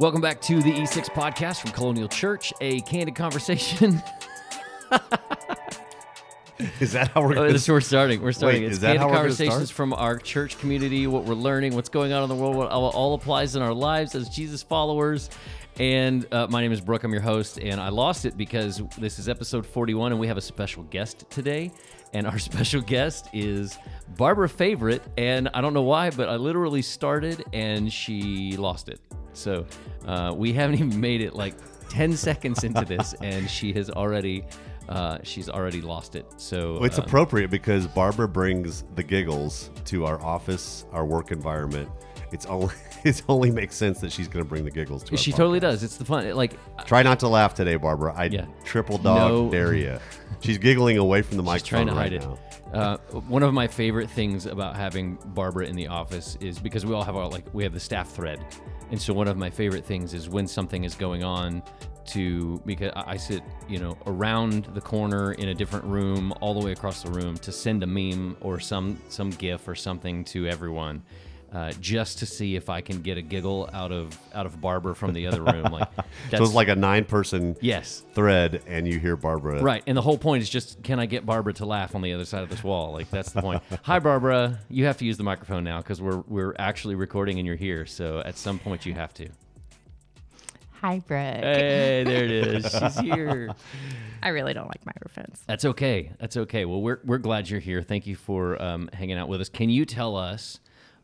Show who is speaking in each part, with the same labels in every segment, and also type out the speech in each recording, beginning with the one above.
Speaker 1: Welcome back to the E6 podcast from Colonial Church, a candid conversation.
Speaker 2: Is that how we're
Speaker 1: Oh,
Speaker 2: going
Speaker 1: where we're starting. We're starting.
Speaker 2: Wait,
Speaker 1: it's
Speaker 2: is that
Speaker 1: candid
Speaker 2: how we're
Speaker 1: conversations
Speaker 2: start?
Speaker 1: from our church community, what we're learning, what's going on in the world, what all, all applies in our lives as Jesus followers. And uh, my name is Brooke. I'm your host, and I lost it because this is episode 41, and we have a special guest today. And our special guest is Barbara Favorite, and I don't know why, but I literally started and she lost it. So uh, we haven't even made it like 10 seconds into this, and she has already. Uh, she's already lost it. So
Speaker 2: Well, it's
Speaker 1: um,
Speaker 2: appropriate because Barbara brings the giggles to our office, our work environment. It's only it only makes sense that she's going to bring the giggles to.
Speaker 1: She totally
Speaker 2: podcast.
Speaker 1: does. It's the fun. Like
Speaker 2: Try not to laugh today, Barbara. I
Speaker 1: Yeah.
Speaker 2: triple dog
Speaker 1: No.
Speaker 2: dare you. She's giggling away from the
Speaker 1: she's
Speaker 2: microphone
Speaker 1: trying to hide
Speaker 2: right
Speaker 1: it.
Speaker 2: now.
Speaker 1: Uh, one of my favorite things about having Barbara in the office is because we all have our like we have the staff thread, and so one of my favorite things is when something is going on to because I sit you know around the corner in a different room all the way across the room to send a meme or some some gif or something to everyone. Uh, just to see if I can get a giggle out of out of Barbara from the other room, like that's
Speaker 2: So it's like a nine-person
Speaker 1: yes,
Speaker 2: thread, and you hear Barbara.
Speaker 1: Right, and the whole point is just can I get Barbara to laugh on the other side of this wall? Like that's the point. Hi, Barbara. You have to use the microphone now because we're we're actually recording and you're here. So at some point you have to.
Speaker 3: Hi, Brooke.
Speaker 1: Hey, there it is. She's here.
Speaker 3: I really don't like microphones.
Speaker 1: That's okay. That's okay. Well, we're we're glad you're here. Thank you for um, hanging out with us. Can you tell us?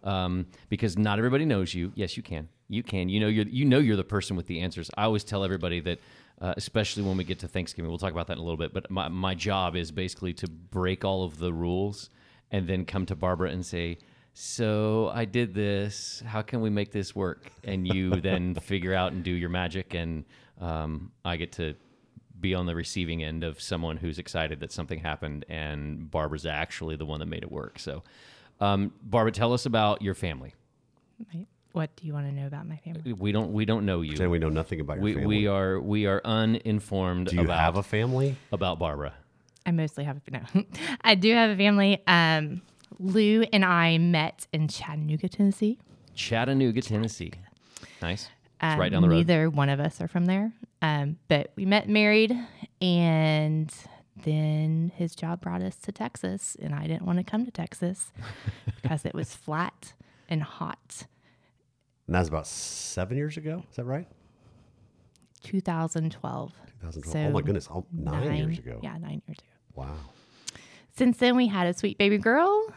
Speaker 1: Um, because not everybody knows you. Yes, you can. You can. You know you're you know you're the person with the answers. I always tell everybody that, uh, especially when we get to Thanksgiving, we'll talk about that in a little bit. But my my job is basically to break all of the rules and then come to Barbara and say. So I did this. How can we make this work? And you then figure out and do your magic, and um, I get to be on the receiving end of someone who's excited that something happened and Barbara's actually the one that made it work. So, um, Barbara, tell us about your family.
Speaker 3: Wait, What do you want to know about my family?
Speaker 1: We don't we don't know you.
Speaker 2: And we know nothing about your
Speaker 1: We,
Speaker 2: family.
Speaker 1: we are we are uninformed
Speaker 2: Do you
Speaker 1: about
Speaker 2: have a family?
Speaker 1: about Barbara.
Speaker 3: I mostly have no. I do have a family. Um, Lou and I met in Chattanooga, Tennessee.
Speaker 1: Chattanooga, Tennessee. Nice. It's
Speaker 3: Um,
Speaker 1: right down the road.
Speaker 3: Neither one of us are from there. Um, but we met married, and then his job brought us to Texas, and I didn't want to come to Texas because it was flat and hot.
Speaker 2: And that was about seven years ago. Is that right?
Speaker 3: 2012.
Speaker 2: 2012. oh my goodness, all, nine, years ago.
Speaker 3: Yeah, nine years ago.
Speaker 2: Wow.
Speaker 3: Since then, we had a sweet baby girl,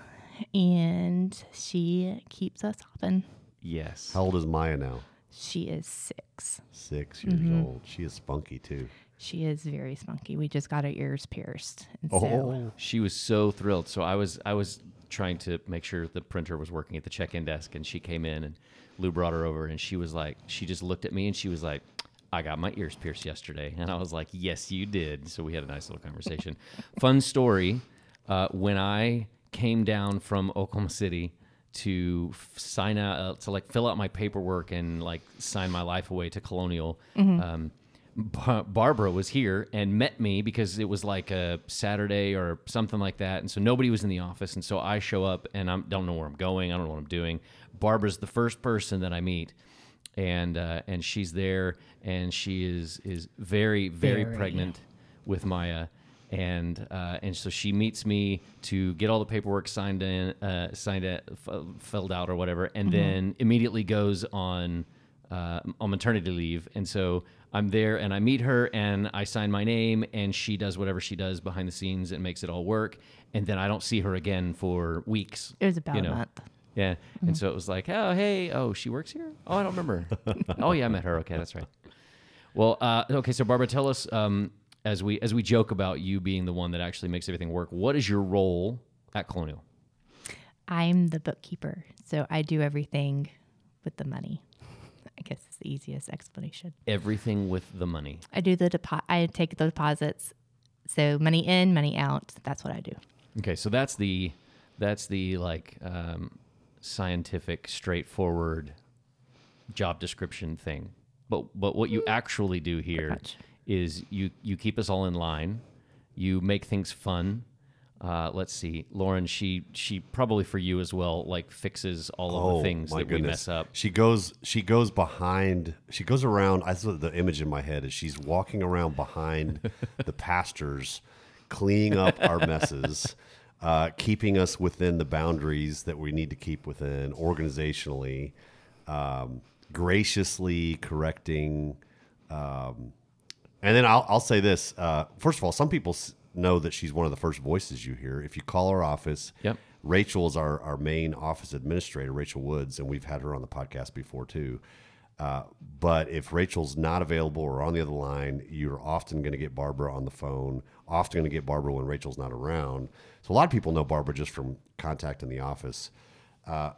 Speaker 3: and she keeps us hopping.
Speaker 1: Yes.
Speaker 2: How old is Maya now?
Speaker 3: She is six.
Speaker 2: 6 years
Speaker 3: Mm-hmm.
Speaker 2: old. She is spunky too.
Speaker 3: She is very spunky. We just got her ears pierced. And
Speaker 2: Oh,
Speaker 3: so
Speaker 1: She was so thrilled. So I was I was trying to make sure the printer was working at the check-in desk, and she came in, and Lou brought her over, and she was like, she just looked at me, and she was like, "I got my ears pierced yesterday," and I was like, "Yes, you did." So we had a nice little conversation. Fun story. Uh, when I came down from Oklahoma City to f- sign out uh, to like fill out my paperwork and like sign my life away to Colonial. Um, Bar- Barbara was here and met me because it was like a Saturday or something like that, and so nobody was in the office, and so I show up and I don't know where I'm going, I don't know what I'm doing. Barbara's the first person that I meet, and uh, and she's there, and she is is very very,
Speaker 3: Very.
Speaker 1: pregnant with Maya, and uh, and so she meets me to get all the paperwork signed in, uh, signed it, f- filled out or whatever, and then immediately goes on uh, on maternity leave, and so I'm there and I meet her and I sign my name, and she does whatever she does behind the scenes and makes it all work, and then I don't see her again for weeks.
Speaker 3: it was about
Speaker 1: you
Speaker 3: a
Speaker 1: know.
Speaker 3: month.
Speaker 1: Yeah. And so it was like, oh, hey, oh, she works here? Oh, I don't remember. oh, yeah, I met her. Okay, that's right. Well, uh, okay, so Barbara, tell us um, as we as we joke about you being the one that actually makes everything work. What is your role at Colonial?
Speaker 3: I'm the bookkeeper, so I do everything with the money. I guess it's the easiest explanation.
Speaker 1: Everything with the money.
Speaker 3: I do the depo- I take the deposits. So money in, money out. That's what I do.
Speaker 1: Okay, so that's the that's the like um, scientific, straightforward job description thing. But but what you actually do here is you you keep us all in line. You make things fun. Uh, let's see, Lauren. She she probably for you as well. Like fixes all of the things that we mess up.
Speaker 2: She goes she goes behind she goes around I saw the image in my head is she's walking around behind the pastors, cleaning up our messes, uh, keeping us within the boundaries that we need to keep within organizationally, um, graciously correcting um, and then I'll, I'll say this. Uh, first of all, some people s- know that she's one of the first voices you hear. If you call our office,
Speaker 1: Yep.
Speaker 2: Rachel is our, our main office administrator, Rachel Woods, and we've had her on the podcast before too. Uh, but if Rachel's not available or on the other line, you're often going to get Barbara on the phone, often going to get Barbara when Rachel's not around. So a lot of people know Barbara just from contact in the office. Uh,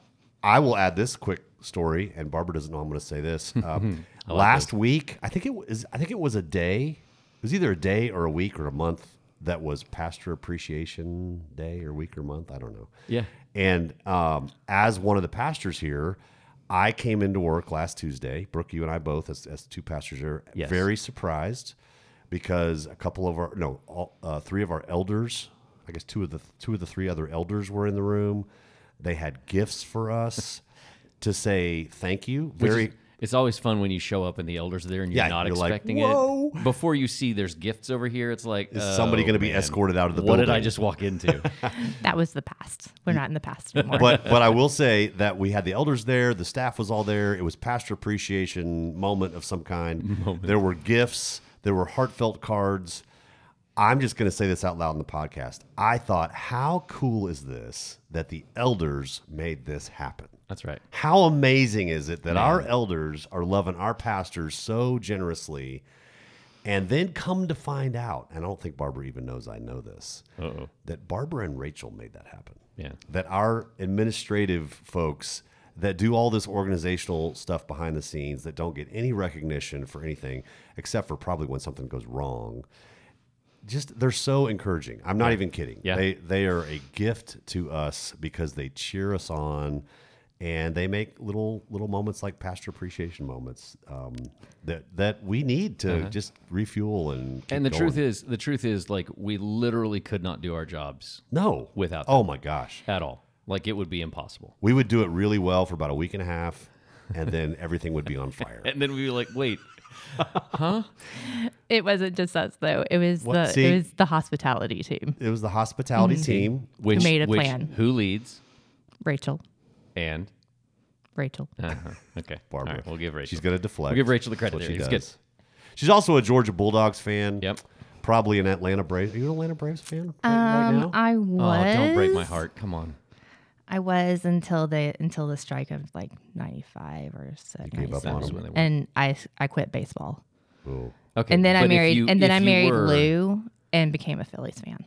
Speaker 2: I will add this quick story, and Barbara doesn't know I'm going to say this. Um, last week, I think it was. I think it was a day. It was either a day or a week or a month that was Pastor Appreciation Day or week or month. I don't know.
Speaker 1: Yeah.
Speaker 2: And um, as one of the pastors here, I came into work last Tuesday. Brooke, you and I both, as, as two pastors, are
Speaker 1: Yes.
Speaker 2: very surprised because a couple of our no, all, uh, three of our elders, I guess two of the two of the three other elders were in the room. They had gifts for us to say thank you. Very
Speaker 1: it's always fun when you show up and the elders are there and you're
Speaker 2: Yeah,
Speaker 1: not
Speaker 2: you're like,
Speaker 1: expecting
Speaker 2: "Whoa."
Speaker 1: it. Before you see there's gifts over here, it's like
Speaker 2: Is somebody
Speaker 1: oh,
Speaker 2: gonna be escorted out of the building?
Speaker 1: What did I just walk into?
Speaker 3: That was the past. We're not in the past anymore.
Speaker 2: but but I will say that we had the elders there, the staff was all there. It was pastor appreciation moment of some kind. There were gifts, there were heartfelt cards. I'm just going to say this out loud in the podcast. I thought, how cool is this that the elders made this happen?
Speaker 1: That's right.
Speaker 2: How amazing is it that our elders are loving our pastors so generously and then come to find out, and I don't think Barbara even knows I know this,
Speaker 1: Uh-oh.
Speaker 2: that Barbara and Rachel made that happen
Speaker 1: Yeah.
Speaker 2: that our administrative folks that do all this organizational stuff behind the scenes that don't get any recognition for anything except for probably when something goes wrong just they're so encouraging i'm not even kidding
Speaker 1: Yeah.
Speaker 2: they they are a gift to us because they cheer us on and they make little little moments like pastor appreciation moments um, that that we need to just refuel and
Speaker 1: Uh-huh. And the
Speaker 2: going.
Speaker 1: truth is, the truth is, like we literally could not do our jobs
Speaker 2: no
Speaker 1: without
Speaker 2: oh my gosh
Speaker 1: at all. Like it would be impossible.
Speaker 2: we would do it really well for about a week and a half and then everything would be on fire
Speaker 1: And then we'd be like, wait,
Speaker 3: it wasn't just us though. It was
Speaker 2: What-
Speaker 3: the
Speaker 2: see?
Speaker 3: it was the hospitality team.
Speaker 2: It was the hospitality team.
Speaker 1: which
Speaker 3: made a
Speaker 1: which-
Speaker 3: plan?
Speaker 1: Who leads?
Speaker 3: Rachel.
Speaker 1: And
Speaker 3: Rachel.
Speaker 1: uh-huh. okay,
Speaker 2: Barbara.
Speaker 1: All right, we'll give Rachel.
Speaker 2: She's going to deflect.
Speaker 1: We'll give Rachel the
Speaker 2: That's
Speaker 1: credit
Speaker 2: what
Speaker 1: there.
Speaker 2: she
Speaker 1: It's
Speaker 2: does.
Speaker 1: good.
Speaker 2: She's also a Georgia Bulldogs fan.
Speaker 1: Yep.
Speaker 2: Probably an Atlanta Braves. Are you an Atlanta Braves fan right, right
Speaker 3: Um,
Speaker 2: now?
Speaker 3: I was.
Speaker 1: Oh, don't break my heart. Come on.
Speaker 3: I was until the until the strike of like ninety five or so.
Speaker 2: gave up on them.
Speaker 1: when they won.
Speaker 3: And I I quit baseball.
Speaker 2: Ooh.
Speaker 1: Okay.
Speaker 3: And then I
Speaker 1: but if
Speaker 3: married
Speaker 1: you-
Speaker 3: and then I married
Speaker 1: were-
Speaker 3: Lou and became a Phillies fan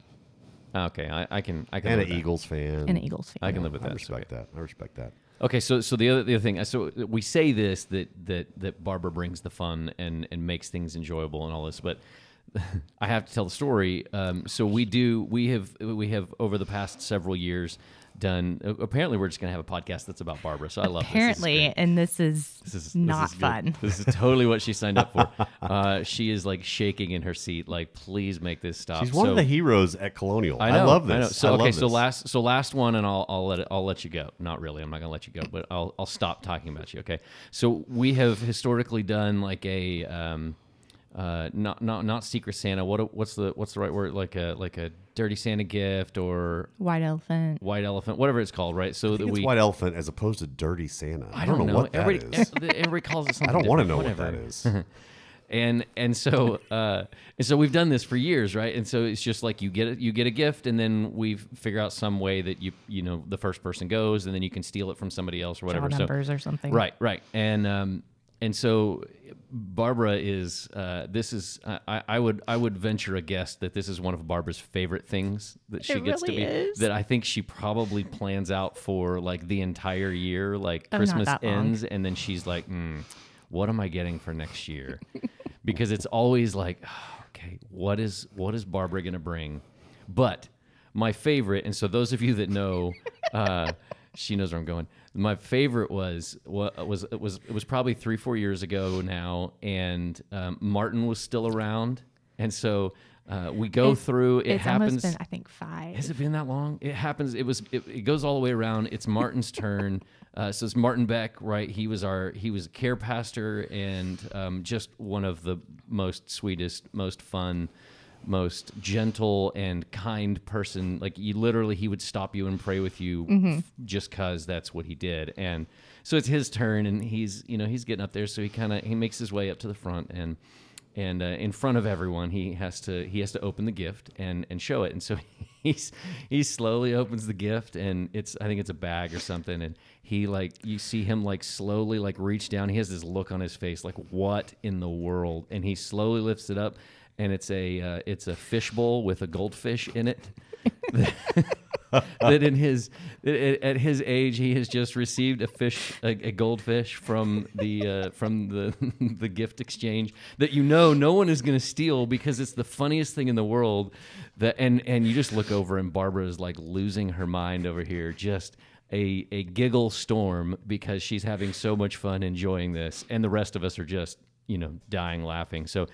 Speaker 1: Okay, I, I can I can
Speaker 2: And an
Speaker 1: with that.
Speaker 2: Eagles fan.
Speaker 3: and an Eagles fan.
Speaker 1: I can live with
Speaker 2: I
Speaker 1: that. It's
Speaker 2: respect
Speaker 1: okay.
Speaker 2: that. I respect that.
Speaker 1: Okay, so so the other the other thing, so we say this that that that Barbara brings the fun and and makes things enjoyable and all this, but I have to tell the story. Um, so we do we have we have over the past several years done. Apparently, we're just going to have a podcast that's about Barbara. So I love
Speaker 3: Apparently,
Speaker 1: This.
Speaker 3: and this is,
Speaker 1: This is, this is
Speaker 3: not
Speaker 1: this is good.
Speaker 3: fun.
Speaker 1: This is totally what she signed up for. Uh, she is like shaking in her seat, like, please make this stop.
Speaker 2: She's one
Speaker 1: So-
Speaker 2: of the heroes at Colonial. I,
Speaker 1: I,
Speaker 2: love this.
Speaker 1: I know. So
Speaker 2: I
Speaker 1: okay,
Speaker 2: love
Speaker 1: so last so last one, and I'll I'll let it, I'll let you go. Not really. I'm not gonna let you go, but I'll I'll stop talking about you. Okay. So we have historically done like a um, uh, not not not Secret Santa. What what's the what's the right word? Like a like a Dirty Santa gift or
Speaker 3: White Elephant.
Speaker 1: White Elephant, whatever it's called, right? So
Speaker 2: I
Speaker 1: that
Speaker 2: it's
Speaker 1: we.
Speaker 2: White Elephant as opposed to Dirty Santa.
Speaker 1: I don't, know,
Speaker 2: what that
Speaker 1: everybody,
Speaker 2: is.
Speaker 1: everybody calls it
Speaker 2: I don't want to
Speaker 1: different,
Speaker 2: know what that is.
Speaker 1: and and so uh, and so we've done this for years, right? And so it's just like you get it, you get a gift, and then we figure out some way that you you know the first person goes, and then you can steal it from somebody else or whatever.
Speaker 3: Draw
Speaker 1: So
Speaker 3: numbers or something.
Speaker 1: right, right, and um, and so Barbara is uh, this is I, I would I would venture a guess that this is one of Barbara's favorite things that she
Speaker 3: It
Speaker 1: gets
Speaker 3: really
Speaker 1: to be
Speaker 3: is.
Speaker 1: that I think she probably plans out for like the entire year. Like
Speaker 3: Oh,
Speaker 1: Christmas
Speaker 3: that long.
Speaker 1: ends, and then she's like, mm, "What am I getting for next year?" because it's always like, okay, what is what is Barbara gonna bring? But my favorite, and so those of you that know, uh, she knows where I'm going. My favorite was wa- was it was it was probably three four years ago now, and um, Martin was still around, and so uh, we go
Speaker 3: It's-
Speaker 1: through. It
Speaker 3: it's
Speaker 1: happens.
Speaker 3: been, I think, five.
Speaker 1: Has it been that long? It happens. It was. It, it goes all the way around. It's Martin's turn. Uh, so it's Martin Beck, right? He was our. He was a care pastor and um, just one of the most sweetest, most fun, most gentle and kind person. Like you, literally, he would stop you and pray with you f- just cause that's what he did. And so it's his turn, and he's you know he's getting up there. So he kind of he makes his way up to the front and and uh, in front of everyone he has to he has to open the gift and and show it and so he's he slowly opens the gift and it's i think it's a bag or something and he like you see him like slowly like reach down he has this look on his face like what in the world and he slowly lifts it up and it's a uh, it's a fish bowl with a goldfish in it. That in his at his age he has just received a fish a, a goldfish from the uh, from the the gift exchange that you know no one is going to steal because it's the funniest thing in the world that and and you just look over and Barbara is like losing her mind over here. Just a a giggle storm because she's having so much fun enjoying this and the rest of us are just you know dying laughing. So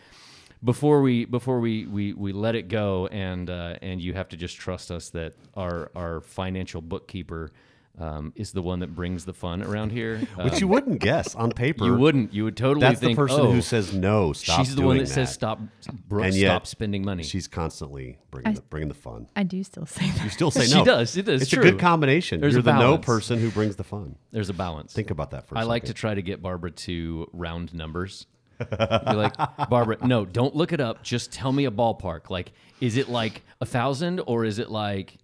Speaker 1: before we before we we, we let it go and uh, and you have to just trust us that our our financial bookkeeper um, is the one that brings the fun around here.
Speaker 2: Which
Speaker 1: Um,
Speaker 2: you wouldn't guess on paper.
Speaker 1: you wouldn't. You would totally
Speaker 2: That's the person
Speaker 1: oh,
Speaker 2: who says no. Stop.
Speaker 1: she's the one
Speaker 2: doing
Speaker 1: that, says stop. Bro,
Speaker 2: And
Speaker 1: stop
Speaker 2: yet
Speaker 1: spending money.
Speaker 2: She's constantly bringing the, bringing the fun.
Speaker 3: I do still say that.
Speaker 2: You still say
Speaker 1: She
Speaker 2: no.
Speaker 1: She does. It is
Speaker 2: It's
Speaker 1: true.
Speaker 2: a good combination.
Speaker 1: There's
Speaker 2: You're
Speaker 1: a
Speaker 2: the no person who brings the fun.
Speaker 1: There's a balance.
Speaker 2: Think about that for a
Speaker 1: I like to try to get Barbara to round numbers. You're like, Barbara, no, don't look it up. Just tell me a ballpark. Like, is it like a thousand or is it like,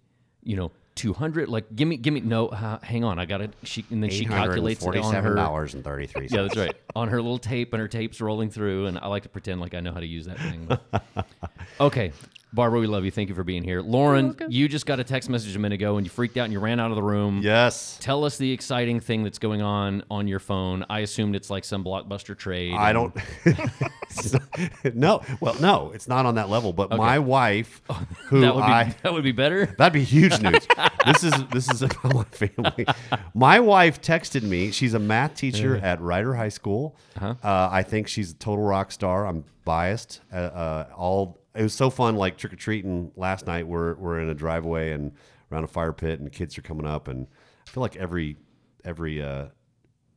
Speaker 1: you know, two hundred? Like, give me, give me. No, uh, hang on. I got it. She and then she calculates it on her.
Speaker 2: dollars and thirty three.
Speaker 1: Yeah, that's right. On her little tape, and her tape's rolling through, and I like to pretend like I know how to use that thing. but- okay, Barbara, we love you. Thank you for being here. Lauren, you just got a text message a minute ago, and you freaked out and you ran out of the room.
Speaker 2: Yes.
Speaker 1: Tell us the exciting thing that's going on on your phone. I assumed it's like some blockbuster trade.
Speaker 2: I
Speaker 1: and-
Speaker 2: don't. no. Well, no, it's not on that level. But my wife, who
Speaker 1: That would be
Speaker 2: I
Speaker 1: that would be better.
Speaker 2: That'd be huge news. this is this is about my family. My wife texted me. She's a math teacher at Rider High School. uh I think she's a total rock star. I'm biased. Uh, uh, all it was so fun. Like trick or treating last night. We're we're in a driveway and around a fire pit, and kids are coming up, and I feel like every every uh,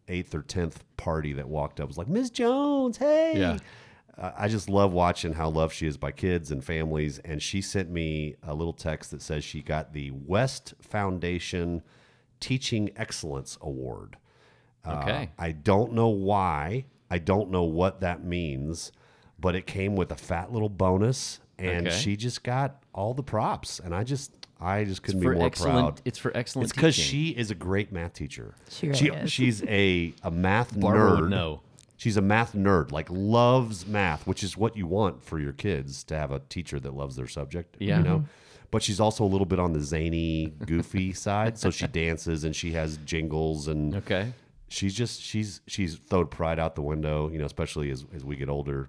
Speaker 2: eighth or tenth party that walked up was like Miss Jones, hey.
Speaker 1: Yeah.
Speaker 2: Uh, I just love watching how loved she is by kids and families. And she sent me a little text that says she got the West Foundation Teaching Excellence Award. Uh,
Speaker 1: Okay.
Speaker 2: I don't know why. I don't know what that means, but it came with a fat little bonus, and
Speaker 1: Okay.
Speaker 2: she just got all the props. And I just, I just couldn't
Speaker 1: for
Speaker 2: be more proud.
Speaker 1: It's for excellent.
Speaker 2: It's because she is a great math teacher.
Speaker 3: She really is.
Speaker 2: She's a, a math
Speaker 1: Barbara
Speaker 2: nerd.
Speaker 1: No.
Speaker 2: She's a math nerd, like loves math, which is what you want for your kids to have a teacher that loves their subject.
Speaker 1: Yeah.
Speaker 2: You know? Mm-hmm. But she's also a little bit on the zany, goofy side. So she dances and she has jingles and
Speaker 1: Okay.
Speaker 2: she's just she's she's thrown pride out the window, you know, especially as, as we get older.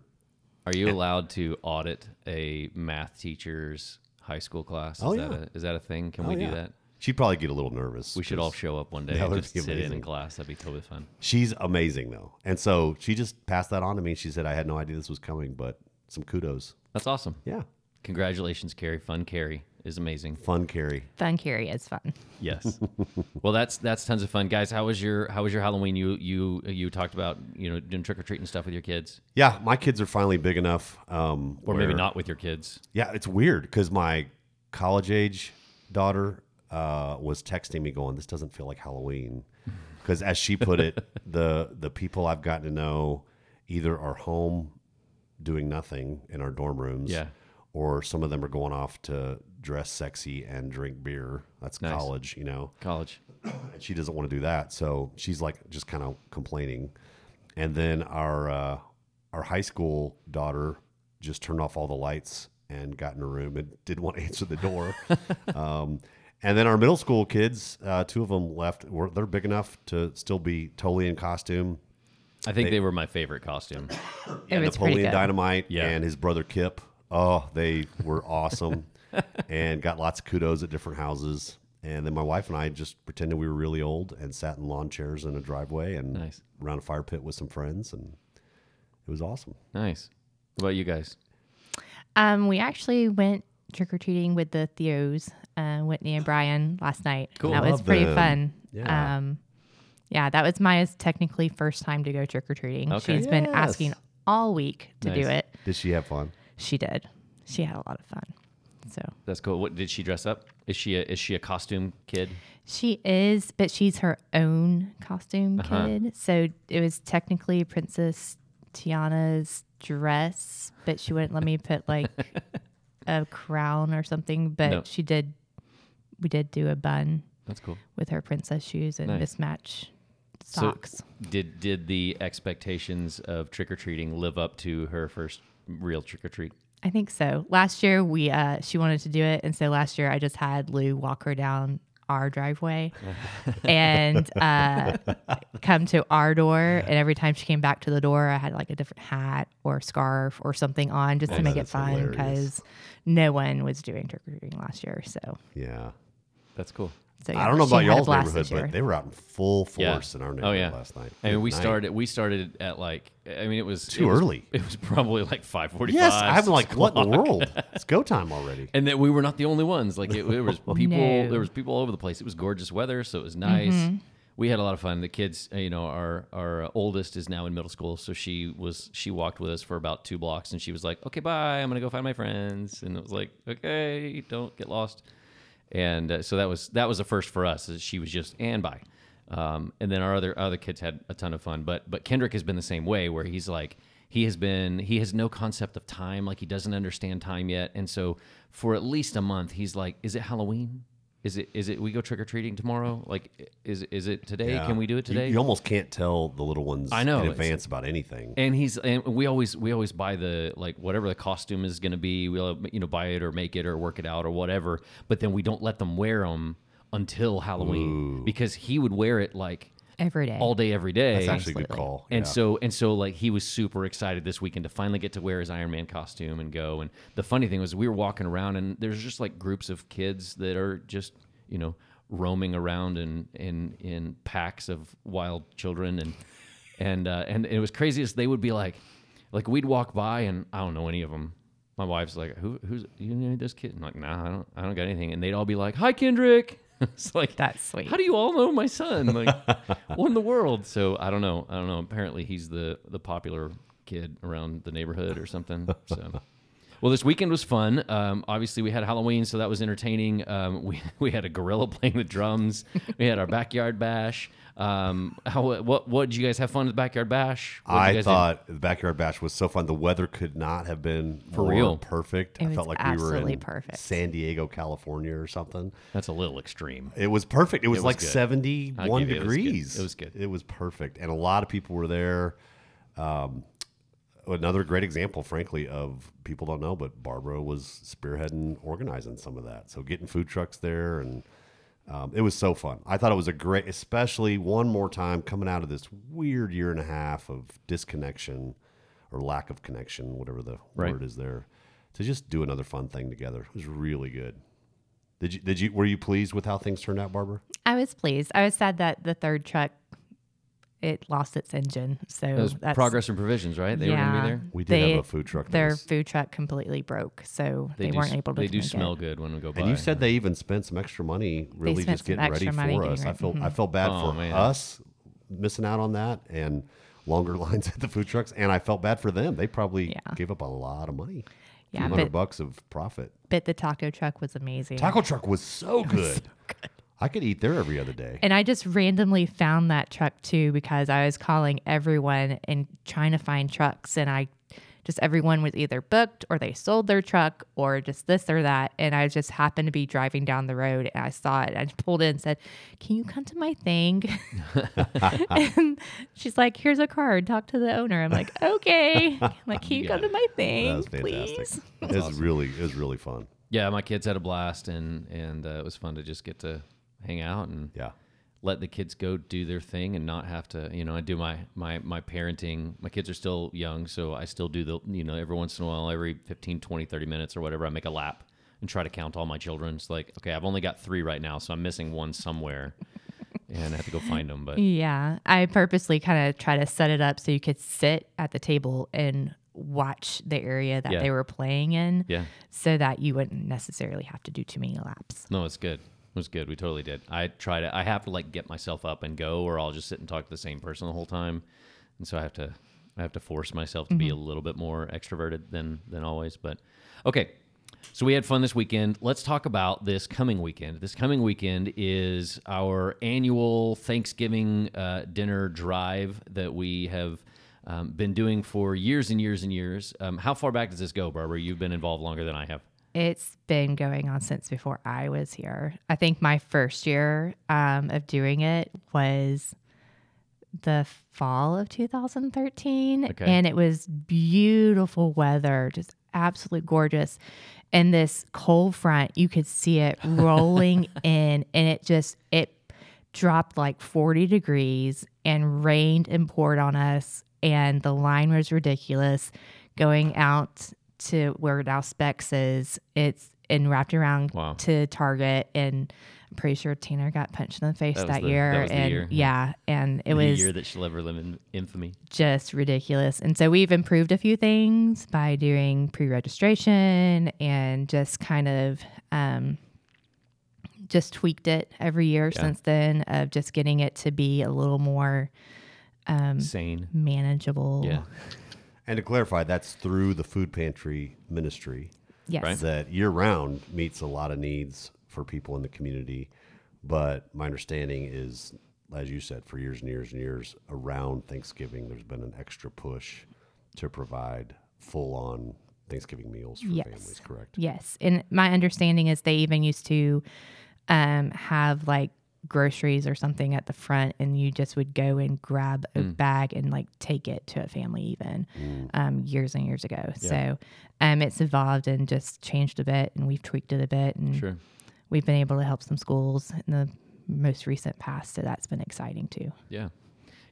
Speaker 1: Are you allowed to audit a math teacher's high school class? Oh, is
Speaker 2: Oh,
Speaker 1: that
Speaker 2: yeah.
Speaker 1: a, is that a thing? Can
Speaker 2: Oh,
Speaker 1: we
Speaker 2: yeah.
Speaker 1: do that?
Speaker 2: She'd probably get a little nervous.
Speaker 1: We should all
Speaker 2: 'cause
Speaker 1: show up one day
Speaker 2: That
Speaker 1: and
Speaker 2: would
Speaker 1: just
Speaker 2: be
Speaker 1: sit in in class. That'd be totally fun.
Speaker 2: She's amazing though. And so she just passed that on to me. She said I had no idea this was coming, but some kudos.
Speaker 1: That's awesome.
Speaker 2: Yeah.
Speaker 1: Congratulations, Carrie. Fun Carrie is amazing.
Speaker 2: Fun Carrie.
Speaker 3: Fun Carrie is fun.
Speaker 1: Yes. well, that's that's tons of fun, guys. How was your How was your Halloween? You you you talked about you know doing trick or treating stuff with your kids,
Speaker 2: Yeah, my kids are finally big enough. Um,
Speaker 1: or maybe not with your kids.
Speaker 2: Yeah, it's weird because my college age daughter uh, was texting me going, "This doesn't feel like Halloween," because as she put it, the the people I've gotten to know either are home doing nothing in our dorm rooms,
Speaker 1: Yeah.
Speaker 2: Or some of them are going off to dress sexy and drink beer. That's
Speaker 1: Nice.
Speaker 2: college, you know
Speaker 1: College.
Speaker 2: and she doesn't want to do that. So she's like just kind of complaining. And then our uh, our high school daughter just turned off all the lights and got in her room and didn't want to answer the door. um, and then our middle school kids, uh, two of them left. Were, they're big enough to still be totally in costume.
Speaker 1: I think they, were my favorite costume.
Speaker 3: It was
Speaker 2: Napoleon
Speaker 3: good.
Speaker 2: Dynamite
Speaker 1: Yeah.
Speaker 2: and his brother Kip. Oh, they were awesome and got lots of kudos at different houses. And then my wife and I just pretended we were really old and sat in lawn chairs in a driveway and
Speaker 1: Nice.
Speaker 2: around a fire pit with some friends. And it was awesome.
Speaker 1: Nice. What about you guys?
Speaker 3: Um, we actually went trick or treating with the Theos, uh, Whitney and Brian last night.
Speaker 1: Cool.
Speaker 3: That was
Speaker 2: Love
Speaker 3: pretty
Speaker 2: them.
Speaker 3: fun.
Speaker 2: Yeah.
Speaker 3: Um, yeah, that was Maya's technically first time to go trick or treating.
Speaker 1: Okay.
Speaker 3: She's been
Speaker 1: Yes.
Speaker 3: asking all week to do
Speaker 1: Nice.
Speaker 3: it.
Speaker 2: Did she have fun?
Speaker 3: She did. She had a lot of fun. So
Speaker 1: That's cool. What did she dress up? Is she a, is she a costume kid?
Speaker 3: she is, but she's her own costume
Speaker 1: Uh-huh.
Speaker 3: kid. So it was technically Princess Tiana's dress, but she wouldn't let me put like a crown or something. But
Speaker 1: No.
Speaker 3: she did. We did do a bun
Speaker 1: That's cool.
Speaker 3: with her princess shoes and
Speaker 1: Nice.
Speaker 3: mismatch
Speaker 1: So-
Speaker 3: socks.
Speaker 1: Did did the expectations of trick or treating live up to her first real trick or treat?
Speaker 3: I think so. Last year we uh she wanted to do it and so last year I just had Lou walk her down our driveway and uh come to our door and every time she came back to the door I had like a different hat or scarf or something on just to make it fun because no one was doing trick or treating last year. So,
Speaker 2: Yeah.
Speaker 1: That's cool.
Speaker 3: So
Speaker 2: I don't know about
Speaker 3: had
Speaker 2: y'all's neighborhood, but they were out in full
Speaker 1: Yeah.
Speaker 2: force in our
Speaker 1: Oh,
Speaker 2: neighborhood
Speaker 1: yeah.
Speaker 2: last night.
Speaker 1: I mean, we
Speaker 2: night.
Speaker 1: started we started at like I mean it was
Speaker 2: Too
Speaker 1: it was-
Speaker 2: early.
Speaker 1: It was probably like five forty five.
Speaker 2: Yes, I'm like, what in the world? It's go time already.
Speaker 1: And that we were not the only ones. Like it, it was people.
Speaker 3: No.
Speaker 1: There was people all over the place. It was gorgeous weather, so it was nice.
Speaker 3: Mm-hmm.
Speaker 1: We had a lot of fun. The kids, uh, you know, our our oldest is now in middle school, so she was she walked with us for about two blocks, and she was like, "Okay, bye. I'm gonna go find my friends." And it was like, "Okay, don't get lost." And uh, so that was that was a first for us. She was just and by, Um, and then our other other kids had a ton of fun. But but Kendrick has been the same way, where he's like he has been he has no concept of time, like he doesn't understand time yet. And so for at least a month, he's like, "Is it Halloween? Is it is it we go trick or treating tomorrow? Like is is it today?
Speaker 2: Yeah.
Speaker 1: Can we do it today?"
Speaker 2: You, almost can't tell the little ones
Speaker 1: I know,
Speaker 2: in advance about anything.
Speaker 1: and he's and we always we always buy the like whatever the costume is going to be we'll you know buy it or make it or work it out or whatever but then we don't let them wear them until halloween because he would wear it like
Speaker 3: every day.
Speaker 1: all day every day
Speaker 2: That's actually a good
Speaker 3: Absolutely.
Speaker 2: call.
Speaker 1: and
Speaker 2: yeah.
Speaker 1: so and so like he was super excited this weekend to finally get to wear his Iron Man costume and go. And the funny thing was we were walking around and there's just like groups of kids that are just, you know, roaming around in in in packs of wild children and and uh, and it was craziest they would be like like we'd walk by and I don't know any of them. My wife's like, "Who who's you know this kid?" I'm like, "Nah, I don't I don't got anything." And they'd all be like, "Hi, Kendrick." it's like
Speaker 3: That's sweet.
Speaker 1: how do you all know my son? Like, what in the world? So I don't know. I don't know. Apparently, he's the the popular kid around the neighborhood or something. So. Well, this weekend was fun. Um, obviously, we had Halloween, so that was entertaining. Um, we we had a gorilla playing the drums. We had our backyard bash. Um, how what what did you guys have fun at the backyard bash? What'd
Speaker 2: I
Speaker 1: guys do?
Speaker 2: thought the backyard bash was so fun. The weather could not have been
Speaker 1: For
Speaker 2: more
Speaker 1: real.
Speaker 2: perfect.
Speaker 3: It
Speaker 2: I
Speaker 3: was
Speaker 2: felt like we were
Speaker 3: absolutely
Speaker 2: in
Speaker 3: perfect.
Speaker 2: San Diego, California, or something.
Speaker 1: that's a little extreme.
Speaker 2: It was perfect. It was,
Speaker 1: was
Speaker 2: like
Speaker 1: good.
Speaker 2: 71
Speaker 1: I'll it was
Speaker 2: degrees.
Speaker 1: It was good.
Speaker 2: It was perfect. And a lot of people were there. Um, another great example, frankly, of people don't know, but Barbara was spearheading, organizing some of that. So getting food trucks there and um, it was so fun. I thought it was a great, especially one more time coming out of this weird year and a half of disconnection or lack of connection, whatever the
Speaker 1: Right.
Speaker 2: word is there, to just do another fun thing together. It was really good. Did you, did you, were you pleased with how things turned out, Barbara?
Speaker 3: I was pleased. I was sad that the third truck it lost its engine. So
Speaker 1: It
Speaker 3: that's
Speaker 1: Progress and Provisions, right? They were
Speaker 3: yeah,
Speaker 1: gonna be there.
Speaker 2: We did
Speaker 3: they-
Speaker 2: have a food truck.
Speaker 3: Their
Speaker 2: was-
Speaker 3: food truck completely broke, so they,
Speaker 1: do
Speaker 3: weren't
Speaker 1: s-
Speaker 3: able to.
Speaker 1: They do
Speaker 3: make it.
Speaker 1: smell good when we go by.
Speaker 2: and you said they even spent some extra money, really just getting ready for
Speaker 3: getting
Speaker 2: us. I
Speaker 3: ready.
Speaker 2: felt I mhm. felt bad
Speaker 1: Oh,
Speaker 2: for
Speaker 1: man.
Speaker 2: us missing out on that and longer lines at the food trucks, and I felt bad for them. They probably
Speaker 3: Yeah.
Speaker 2: gave up a lot of money.
Speaker 3: Yeah, hundred
Speaker 2: bucks of profit.
Speaker 3: But the taco truck was amazing.
Speaker 2: Taco truck was so good. I could eat there every other day.
Speaker 3: And I just randomly found that truck too because I was calling everyone and trying to find trucks. And I just, everyone was either booked or they sold their truck or just this or that. And I just happened to be driving down the road and I saw it. I pulled in and said, Can you come to my thing? and she's like, Here's a card. Talk to the owner. I'm like, Okay. I'm like, Can you,
Speaker 1: You
Speaker 3: come
Speaker 1: got
Speaker 3: to my
Speaker 2: That
Speaker 3: thing,
Speaker 2: was fantastic.
Speaker 3: please?
Speaker 2: It was really it was really fun.
Speaker 1: Yeah, my kids had a blast, and and uh, it was fun to just get to hang out and
Speaker 2: Yeah.
Speaker 1: let the kids go do their thing and not have to. You know, I do my my my parenting. My kids are still young, so I still do the. You know, every once in a while, every 15, 20, 30 minutes or whatever, I make a lap and try to count all my children. It's like, okay, I've only got three right now, so I'm missing one somewhere, and I have to go find them. But
Speaker 3: Yeah, I purposely kind of try to set it up so you could sit at the table and watch the area that
Speaker 1: Yeah.
Speaker 3: they were playing in
Speaker 1: Yeah.
Speaker 3: so that you wouldn't necessarily have to do too many laps.
Speaker 1: No, it's good. It was good. We totally did. I try to. I have to like get myself up and go, or I'll just sit and talk to the same person the whole time, and so I have to. I have to force myself to be a little bit more extroverted than than always. But okay, so we had fun this weekend. Let's talk about this coming weekend. This coming weekend is our annual Thanksgiving uh, dinner drive that we have um, been doing for years and years and years. Um, how far back does this go, Barbara? You've been involved longer than I have.
Speaker 3: It's been going on since before I was here. I think my first year um, of doing it was the fall of 2013.
Speaker 1: Okay.
Speaker 3: And it was beautiful weather, just absolutely gorgeous. And this cold front, you could see it rolling in, and it just, it dropped like 40 degrees and rained and poured on us. And the line was ridiculous going out to where now Spec's is. It's and wrapped around
Speaker 1: Wow.
Speaker 3: to Target. And I'm pretty sure Tina got punched in the face
Speaker 1: That
Speaker 3: that,
Speaker 1: the-
Speaker 3: year.
Speaker 1: that was the
Speaker 3: and
Speaker 1: year,
Speaker 3: yeah, and it
Speaker 1: the
Speaker 3: was
Speaker 1: year that she'll ever live in infamy.
Speaker 3: just ridiculous. And so we've improved a few things by doing pre registration and just kind of um, just tweaked it every year
Speaker 1: Yeah.
Speaker 3: since then of just getting it to be a little more
Speaker 1: Sane.
Speaker 3: manageable.
Speaker 1: Yeah.
Speaker 2: And to clarify, that's through the food pantry ministry
Speaker 3: Yes.
Speaker 1: Right.
Speaker 2: that year round meets a lot of needs for people in the community. But my understanding is, as you said, for years and years and years around Thanksgiving, there's been an extra push to provide full on Thanksgiving meals for
Speaker 3: Yes.
Speaker 2: families, correct?
Speaker 3: Yes. And my understanding is they even used to um, have like groceries or something at the front and you just would go and grab a
Speaker 1: Mm.
Speaker 3: bag and like take it to a family even um, years and years ago.
Speaker 1: Yeah.
Speaker 3: So um, it's evolved and just changed a bit and we've tweaked it a bit and
Speaker 1: Sure.
Speaker 3: we've been able to help some schools in the most recent past. So that's been exciting too.
Speaker 1: Yeah.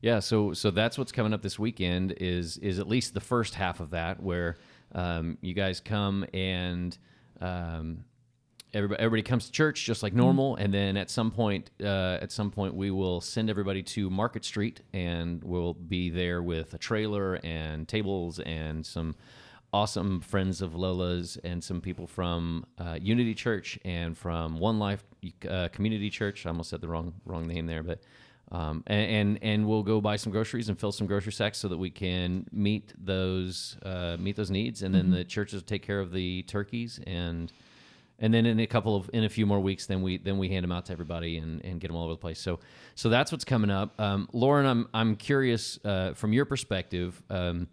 Speaker 1: Yeah, so so that's what's coming up this weekend is is at least the first half of that where um, you guys come and um, everybody everybody comes to church just like normal, and then at some point uh, at some point we will send everybody to Market Street and we'll be there with a trailer and tables and some awesome friends of Lola's and some people from uh, Unity Church and from One Life uh, Community Church. I almost said the wrong wrong name there, but um, and, and and we'll go buy some groceries and fill some grocery sacks so that we can meet those uh, meet those needs, and then the churches will take care of the turkeys and. And then in a couple of in a few more weeks, then we then we hand them out to everybody and, and get them all over the place. So so that's what's coming up. Um, Lauren, I'm I'm curious uh, from your perspective, um,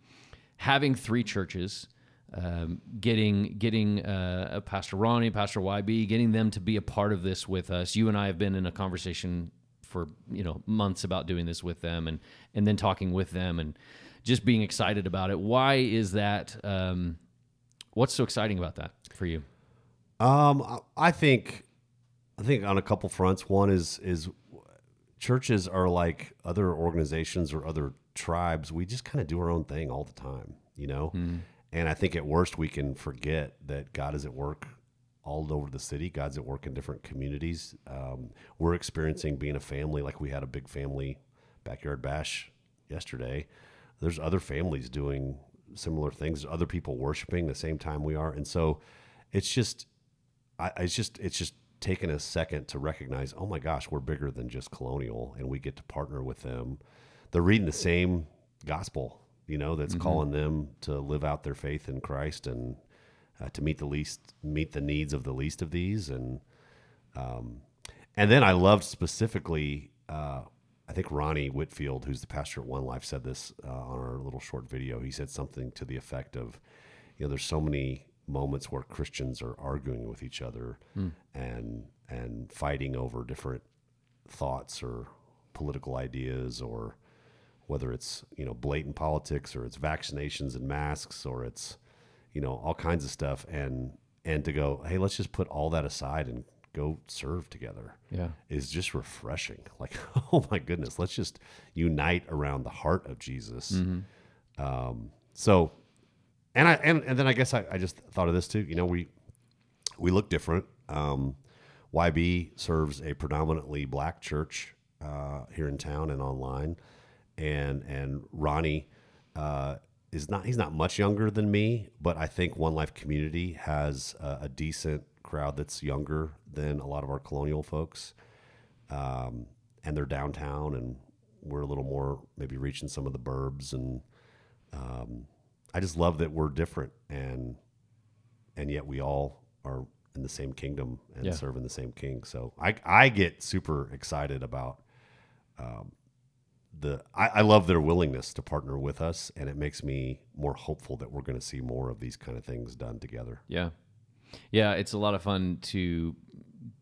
Speaker 1: having three churches, um, getting getting uh, Pastor Ronnie, Pastor YB, getting them to be a part of this with us. You and I have been in a conversation for you know months about doing this with them, and and then talking with them, and just being excited about it. Why is that? Um, what's so exciting about that for you?
Speaker 2: Um, I- think, I think on a couple fronts. One is is churches are like other organizations or other tribes. We just kind of do our own thing all the time, you know. And I think at worst we can forget that God is at work all over the city. God's at work in different communities. Um, we're experiencing being a family, like we had a big family backyard bash yesterday. There's other families doing similar things. Other people worshiping the same time we are, and so it's just I, it's just it's just taken a second to recognize, oh my gosh, we're bigger than just Colonial, and we get to partner with them. They're reading the same gospel, you know, that's calling them to live out their faith in Christ and uh, to meet the least, meet the needs of the least of these, and um, and then I loved specifically. Uh, I think Ronnie Whitfield, who's the pastor at One Life, said this uh, on our little short video. He said something to the effect of, you know, there's so many moments where Christians are arguing with each other and and fighting over different thoughts or political ideas or whether it's you know blatant politics or it's vaccinations and masks or it's you know all kinds of stuff and and to go hey let's just put all that aside and go serve together
Speaker 1: Yeah.
Speaker 2: is just refreshing. Like oh my goodness let's just unite around the heart of jesus. Um, so and I and, and then I guess I, I just thought of this too. You know, we we look different. Um, YB serves a predominantly black church uh, here in town and online, and and Ronnie uh, is not he's not much younger than me, but I think One Life Community has a, a decent crowd that's younger than a lot of our colonial folks, um, and they're downtown, and we're a little more maybe reaching some of the burbs, and um, I just love that we're different, and and yet we all are in the same kingdom and
Speaker 1: Yeah.
Speaker 2: serving the same king. So I I get super excited about the I, I love their willingness to partner with us and it makes me more hopeful that we're going to see more of these kind of things done together
Speaker 1: Yeah, yeah, it's a lot of fun to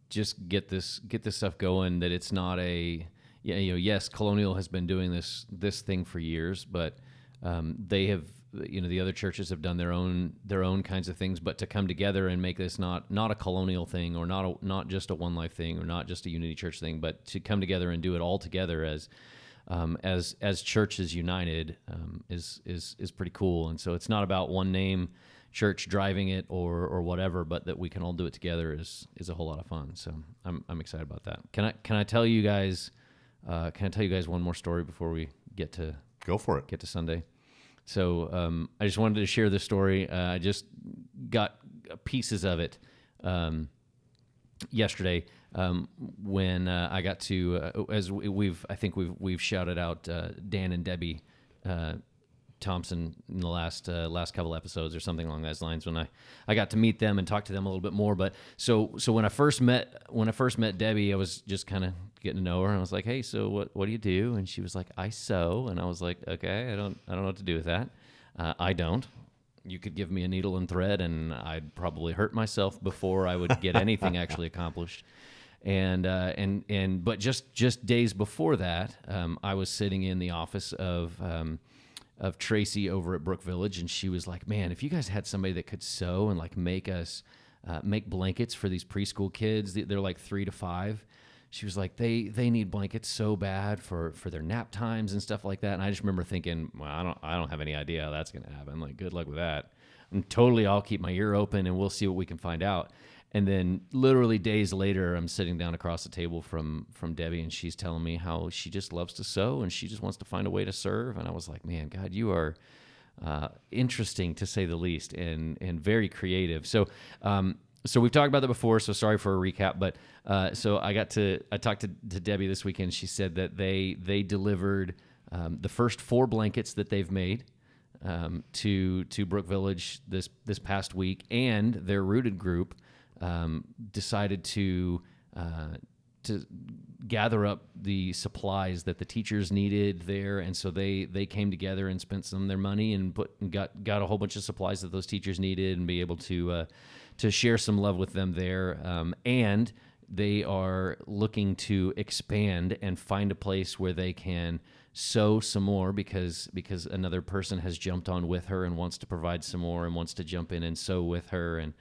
Speaker 1: just get this get this stuff going. That it's not a yeah, you know, yes, Colonial has been doing this this thing for years, but um, they have you know the other churches have done their own their own kinds of things. But to come together and make this not not a Colonial thing or not a, not just a One Life thing or not just a Unity Church thing, but to come together and do it all together as um, as as churches united um, is is is pretty cool. And so it's not about one name church driving it or or whatever, but that we can all do it together is is a whole lot of fun. So I'm I'm excited about that. Can I can I tell you guys? Uh, can I tell you guys one more story before we get to
Speaker 2: go for it
Speaker 1: get to Sunday? So um, I just wanted to share this story. Uh, I just got pieces of it um, yesterday um, when uh, I got to uh, as we- we've I think we've we've shouted out uh, Dan and Debbie uh, Thompson in the last uh, last couple episodes or something along those lines when I, I got to meet them and talk to them a little bit more. But so so when I first met when I first met Debbie, I was just kind of getting to know her and I was like, hey, so what what do you do? And she was like, I sew, and I was like, okay, I don't I don't know what to do with that. Uh, I don't. You could give me a needle and thread, and I'd probably hurt myself before I would get anything actually accomplished and uh, and and but just just days before that, um, I was sitting in the office of um, of Tracy over at Brook Village, and she was like, "Man, if you guys had somebody that could sew and like make us uh, make blankets for these preschool kids, they- they're like three to five. She was like, "They they need blankets so bad for for their nap times and stuff like that." And I just remember thinking, "Well, I don't I don't have any idea how that's to happen. Like, good luck with that." I'm totally. I'll keep my ear open, and we'll see what we can find out. And then literally days later, I'm sitting down across the table from from Debbie, and she's telling me how she just loves to sew and she just wants to find a way to serve. And I was like, man, God, you are uh, interesting to say the least, and and very creative. So. Um, so we've talked about that before. So sorry for a recap, but uh, so I got to I talked to, to Debbie this weekend. She said that they they delivered um, the first four blankets that they've made um, to to Brook Village this this past week, and their rooted group um, decided to uh, to gather up the supplies that the teachers needed there, and so they they came together and spent some of their money and put and got got a whole bunch of supplies that those teachers needed, and be able to uh, to share some love with them there, um, and they are looking to expand and find a place where they can sew some more because because another person has jumped on with her and wants to provide some more and wants to jump in and sew with her. And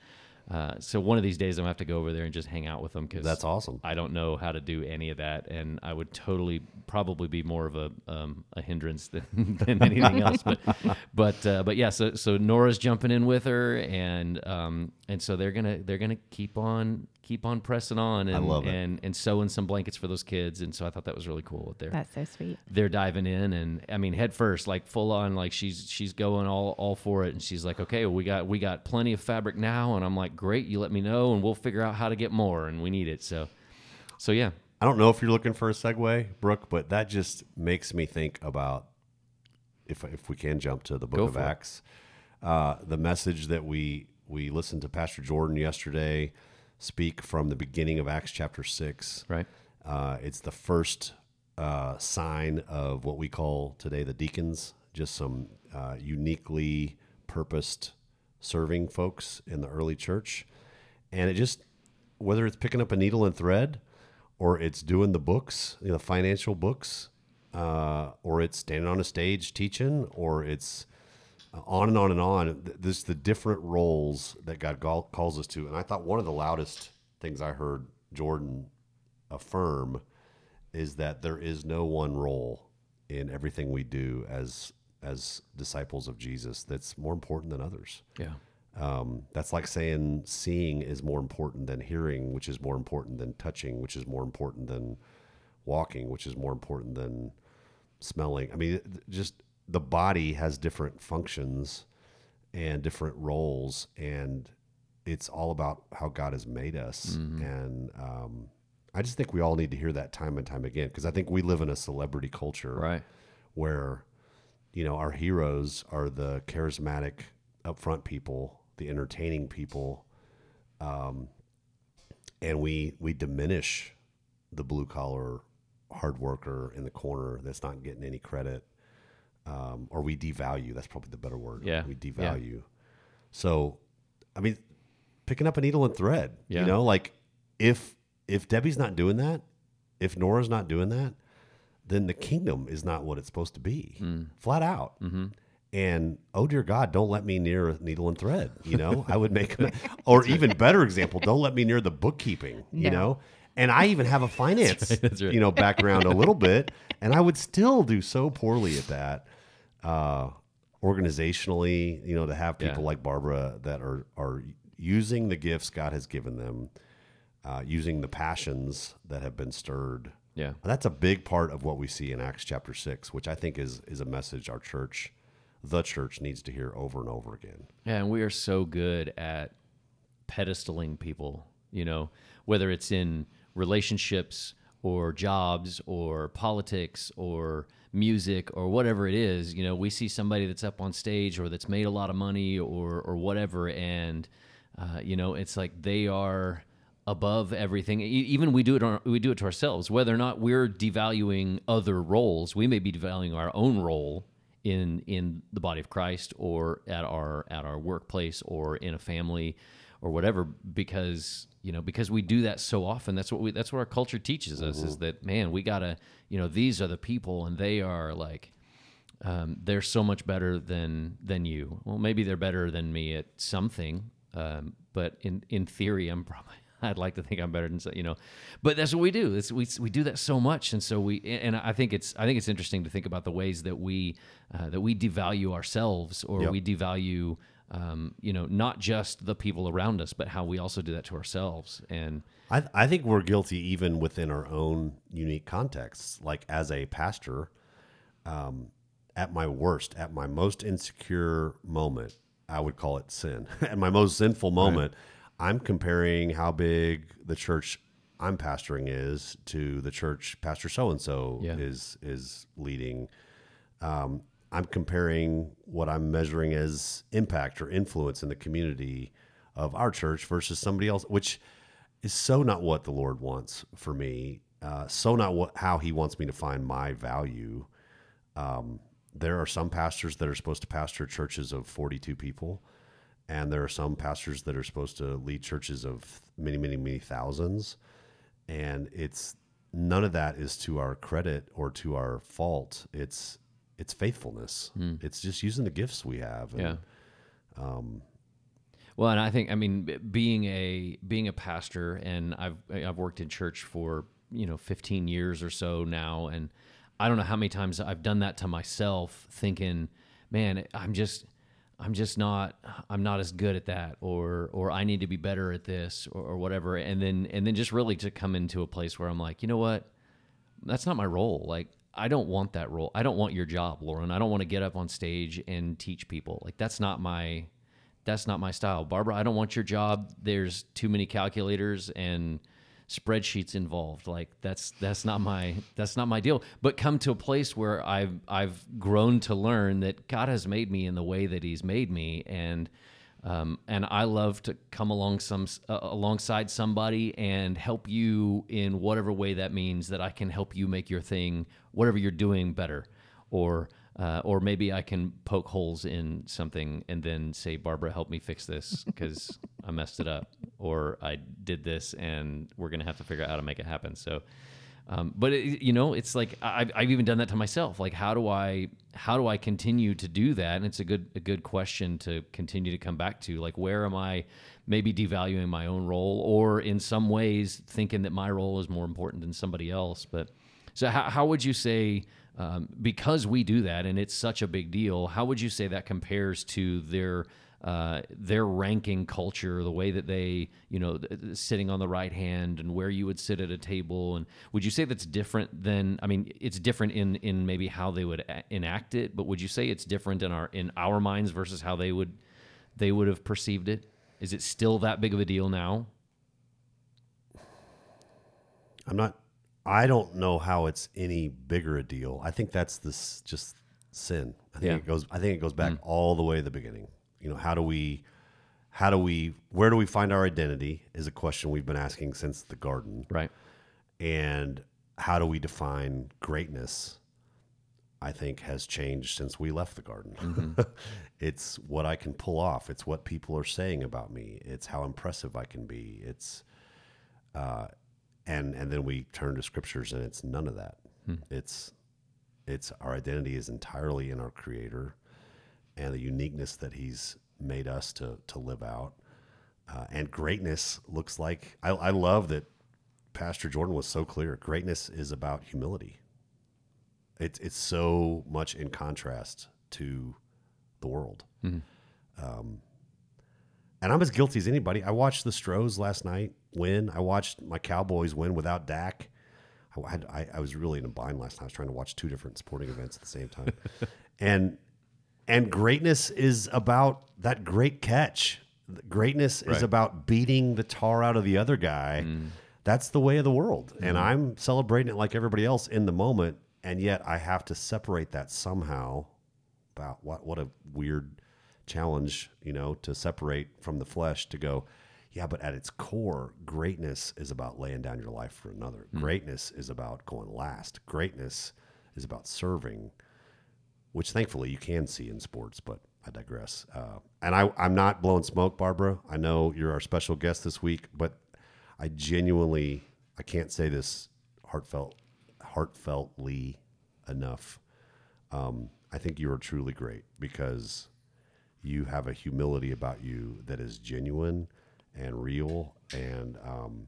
Speaker 1: uh, so one of these days I'm gonna have to go over there and just hang out with them because
Speaker 2: That's awesome.
Speaker 1: I don't know how to do any of that, and I would totally probably be more of a um, a hindrance than, than anything else. But but uh, but yeah, so so Nora's jumping in with her, and um, and so they're gonna they're gonna keep on keep on pressing on, and
Speaker 2: love it.
Speaker 1: and and sewing some blankets for those kids, and so I thought that was really cool. That they're
Speaker 3: That's so sweet.
Speaker 1: they're diving in and I mean head first, like full on, like she's she's going all all for it, and she's like, okay, well, we got we got plenty of fabric now, and I'm like, great, you let me know, and we'll figure out how to get more, and we need it, so so yeah,
Speaker 2: I don't know if you're looking for a segue, Brooke, but that just makes me think about if if we can jump to the Book
Speaker 1: Go
Speaker 2: of
Speaker 1: for it.
Speaker 2: Acts, uh, the message that we we listened to Pastor Jordan yesterday speak from the beginning of Acts chapter six.
Speaker 1: right,
Speaker 2: Uh, it's the first uh, sign of what we call today the deacons, just some uh, uniquely purposed serving folks in the early church. And it just, whether it's picking up a needle and thread, or it's doing the books, you know, the financial books, uh, or it's standing on a stage teaching, or it's uh, on and on and on. Th- This the different roles that God calls us to. And I thought one of the loudest things I heard Jordan affirm is that there is no one role in everything we do as as disciples of Jesus that's more important than others.
Speaker 1: yeah,
Speaker 2: Um, that's like saying seeing is more important than hearing, which is more important than touching, which is more important than walking, which is more important than smelling. I mean, just the body has different functions and different roles, and it's all about how God has made us. And um, I just think we all need to hear that time and time again because I think we live in a celebrity culture
Speaker 1: Right.
Speaker 2: where you know our heroes are the charismatic upfront people the entertaining people um, and we we diminish the blue collar hard worker in the corner that's not getting any credit um, or we devalue that's probably the better word
Speaker 1: Yeah.
Speaker 2: we
Speaker 1: Yeah.
Speaker 2: devalue so i mean picking up a needle and thread
Speaker 1: Yeah.
Speaker 2: you know like if if debbie's not doing that if nora's not doing that then the kingdom is not what it's supposed to be, flat out. And oh dear God, don't let me near a needle and thread. You know, I would make, or even better example, don't let me near the bookkeeping. You know, and I even have a finance,
Speaker 1: that's right.
Speaker 2: you know, background a little bit, and I would still do so poorly at that. Uh, organizationally, you know, to have people
Speaker 1: Yeah.
Speaker 2: like Barbara that are are using the gifts God has given them, uh, using the passions that have been stirred.
Speaker 1: Yeah.
Speaker 2: That's a big part of what we see in Acts chapter six, which I think is is a message our church, the church, needs to hear over and over again.
Speaker 1: Yeah, and we are so good at pedestaling people, you know, whether it's in relationships or jobs or politics or music or whatever it is, you know, we see somebody that's up on stage or that's made a lot of money or or whatever and uh, you know, it's like they are above everything. Even we do it on, we do it to ourselves. Whether or not we're devaluing other roles, we may be devaluing our own role in in the body of Christ or at our at our workplace or in a family or whatever because you know because we do that so often that's what we that's what our culture teaches us is that man we gotta you know these are the people and they are like um, they're so much better than than you well maybe they're better than me at something um, but in in theory I'm probably I'd like to think I'm better than so- you know, but that's what we do. It's, we we do that so much, and so we and I think it's I think it's interesting to think about the ways that we uh, that we devalue ourselves or
Speaker 2: Yep.
Speaker 1: we devalue um, you know not just the people around us, but how we also do that to ourselves. And
Speaker 2: I, I think we're guilty even within our own unique contexts. Like as a pastor, um, at my worst, at my most insecure moment, I would call it sin. at my most sinful moment, I'm comparing how big the church I'm pastoring is to the church Pastor so and so is is leading. Um, I'm comparing what I'm measuring as impact or influence in the community of our church versus somebody else, which is so not what the Lord wants for me. Uh, so not what how He wants me to find my value. Um, there are some pastors that are supposed to pastor churches of 42 people, and there are some pastors that are supposed to lead churches of many, many, many thousands. And it's none of that is to our credit or to our fault. It's it's faithfulness. Hmm. It's just using the gifts we have. And,
Speaker 1: yeah. Um, well, and I think I mean being a being a pastor, and I've I've worked in church for you know 15 years or so now, and I don't know how many times I've done that to myself, thinking, man, I'm just I'm just not I'm not as good at that, or or I need to be better at this, or, or whatever, and then and then just really to come into a place where I'm like, you know what, that's not my role. Like I don't want that role. I don't want your job, Lauren. I don't want to get up on stage and teach people. Like that's not my that's not my style. Barbara, I don't want your job. There's too many calculators and spreadsheets involved. Like that's that's not my that's not my deal. But come to a place where I've I've grown to learn that God has made me in the way that He's made me, and um, and I love to come along some uh, alongside somebody and help you in whatever way that means that I can help you make your thing, whatever you're doing, better, or uh, or maybe I can poke holes in something and then say, Barbara, help me fix this because I messed it up, or I did this and we're gonna have to figure out how to make it happen. So. Um, but it, you know, it's like I've, I've even done that to myself. Like, how do I how do I continue to do that? And it's a good a good question to continue to come back to. Like, where am I maybe devaluing my own role, or in some ways thinking that my role is more important than somebody else? But so, how, how would you say? Um, because we do that, and it's such a big deal. How would you say that compares to their uh, their ranking culture, the way that they, you know, sitting on the right hand and where you would sit at a table. And would you say that's different than? I mean, it's different in in maybe how they would enact it, but would you say it's different in our in our minds versus how they would they would have perceived it? Is it still that big of a deal now?
Speaker 2: I'm not. I don't know how it's any bigger a deal. I think that's this just sin. I think
Speaker 1: Yeah.
Speaker 2: it goes. I think it goes back all the way to the beginning. You know, how do we, how do we, where do we find our identity? Is a question we've been asking since the garden.
Speaker 1: Right.
Speaker 2: And how do we define greatness? I think has changed since we left the garden. it's what I can pull off. It's what people are saying about me. It's how impressive I can be. It's uh, and and then we turn to scriptures and it's none of that. It's it's our identity is entirely in our creator and the uniqueness that he's made us to to live out. Uh, and greatness looks like I, I love that Pastor Jordan was so clear. Greatness is about humility. It's it's so much in contrast to the world. Um, and I'm as guilty as anybody. I watched the Stros last night win. I watched my Cowboys win without Dak. I, had, I, I was really in a bind last night. I was trying to watch two different sporting events at the same time, and and greatness is about that great catch. Greatness is about beating the tar out of the other guy. Mm. That's the way of the world, mm-hmm. and I'm celebrating it like everybody else in the moment. And yet, I have to separate that somehow. About what what a weird challenge, you know, to separate from the flesh to go, yeah, but at its core, greatness is about laying down your life for another. Mm. Greatness is about going last. Greatness is about serving, which thankfully you can see in sports, but I digress. Uh, and I, I'm not blowing smoke, Barbara. I know you're our special guest this week, but I genuinely, I can't say this heartfelt, heartfeltly enough. Um, I think you are truly great because you have a humility about you that is genuine and real. And um,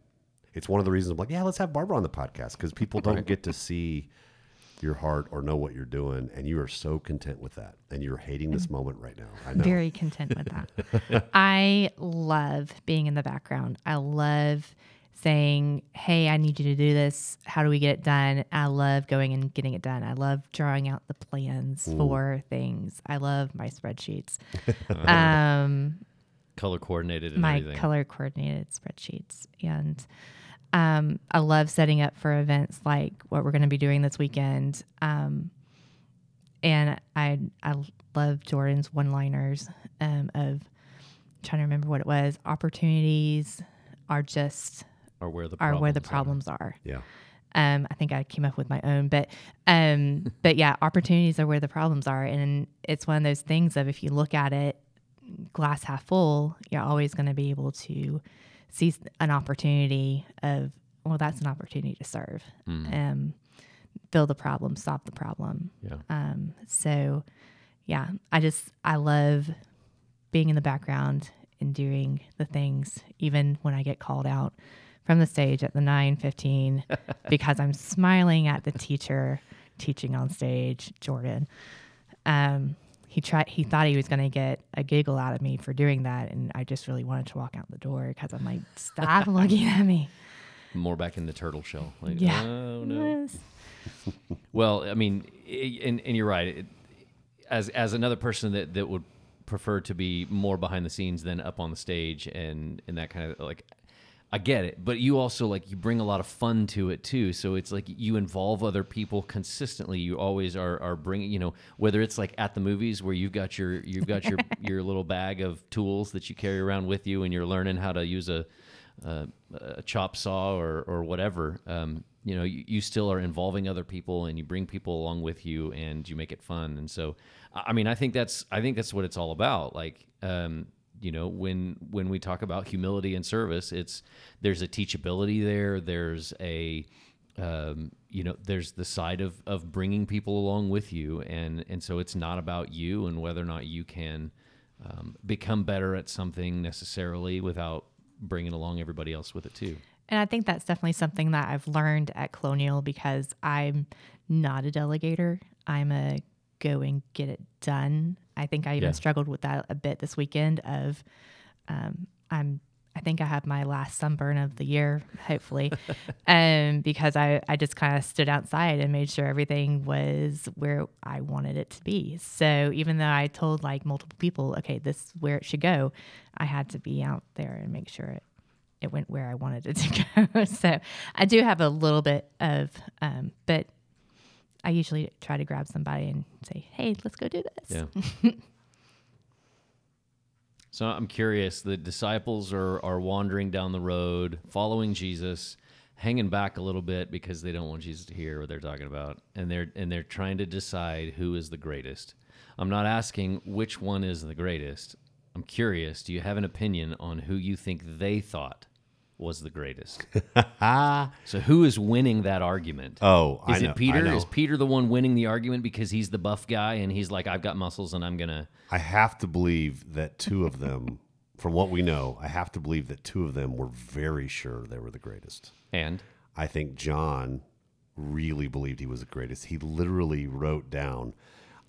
Speaker 2: it's one of the reasons I'm like, yeah, let's have Barbara on the podcast because people don't get to see your heart or know what you're doing. And you are so content with that. And you're hating this moment right now. I know.
Speaker 3: Very content with that. I love being in the background. I love saying, Hey, I need you to do this. How do we get it done? I love going and getting it done. I love drawing out the plans for things. I love my spreadsheets. um,
Speaker 1: Color coordinated and
Speaker 3: my
Speaker 1: everything.
Speaker 3: color coordinated spreadsheets. And um, I love setting up for events like what we're going to be doing this weekend. Um, and I I love Jordan's one liners um, of trying to remember what it was. Opportunities are just
Speaker 1: or where the
Speaker 3: are where the
Speaker 1: problems
Speaker 3: problems are.
Speaker 2: Yeah.
Speaker 3: Um, I think I came up with my own, but um, but yeah, opportunities are where the problems are, and it's one of those things of if you look at it glass half full, you're always going to be able to see an opportunity of well, that's an opportunity to serve, um, fill the problem, solve the problem.
Speaker 1: Yeah.
Speaker 3: Um, so yeah, I just I love being in the background and doing the things, even when I get called out from the stage at the nine fifteen, because I'm smiling at the teacher teaching on stage, Jordan. Um, he tried. He thought he was going to get a giggle out of me for doing that, and I just really wanted to walk out the door because I'm like, stop looking at me.
Speaker 1: More back in the turtle shell. Like,
Speaker 3: Yeah.
Speaker 1: Oh no.
Speaker 3: Yes.
Speaker 1: Well, I mean, and and you're right. It, as as another person that that would prefer to be more behind the scenes than up on the stage and and that kind of like I get it, but you also like you bring a lot of fun to it too. So it's like you involve other people consistently. You always are are bringing, you know, whether it's like at the movies where you've got your you've got your your little bag of tools that you carry around with you, and you're learning how to use a a, a chop saw or or whatever. Um, you know, you, you still are involving other people, and you bring people along with you, and you make it fun. And so, I I mean, I think that's I think that's what it's all about. Like, um, you know when when we talk about humility and service it's there's a teachability there. There's a um, you know there's the side of of bringing people along with you. And and so it's not about you and whether or not you can um, become better at something necessarily without bringing along everybody else with it too.
Speaker 3: And I think that's definitely something that I've learned at Colonial because I'm not a delegator. I'm a go and get it done. I think I even
Speaker 1: Yeah.
Speaker 3: struggled with that a bit this weekend of um, I'm I think I have my last sunburn of the year, hopefully. um, because I, I just kind of stood outside and made sure everything was where I wanted it to be. So even though I told like multiple people, okay, this is where it should go, I had to be out there and make sure it it went where I wanted it to go. so I do have a little bit of, um, but I usually try to grab somebody and say, "Hey, let's go do this."
Speaker 1: Yeah. so I'm curious. The disciples are are wandering down the road, following Jesus, hanging back a little bit because they don't want Jesus to hear what they're talking about, and they're and they're trying to decide who is the greatest. I'm not asking which one is the greatest. I'm curious. Do you have an opinion on who you think they thought was the greatest? so who is winning that argument?
Speaker 2: Oh, I
Speaker 1: Is
Speaker 2: know, I
Speaker 1: it Peter?
Speaker 2: know.
Speaker 1: Is Peter the one winning the argument because he's the buff guy and he's like, I've got muscles and I'm gonna.
Speaker 2: I have to believe that two of them, from what we know, I have to believe that two of them were very sure they were the greatest.
Speaker 1: And
Speaker 2: I think John really believed he was the greatest. He literally wrote down,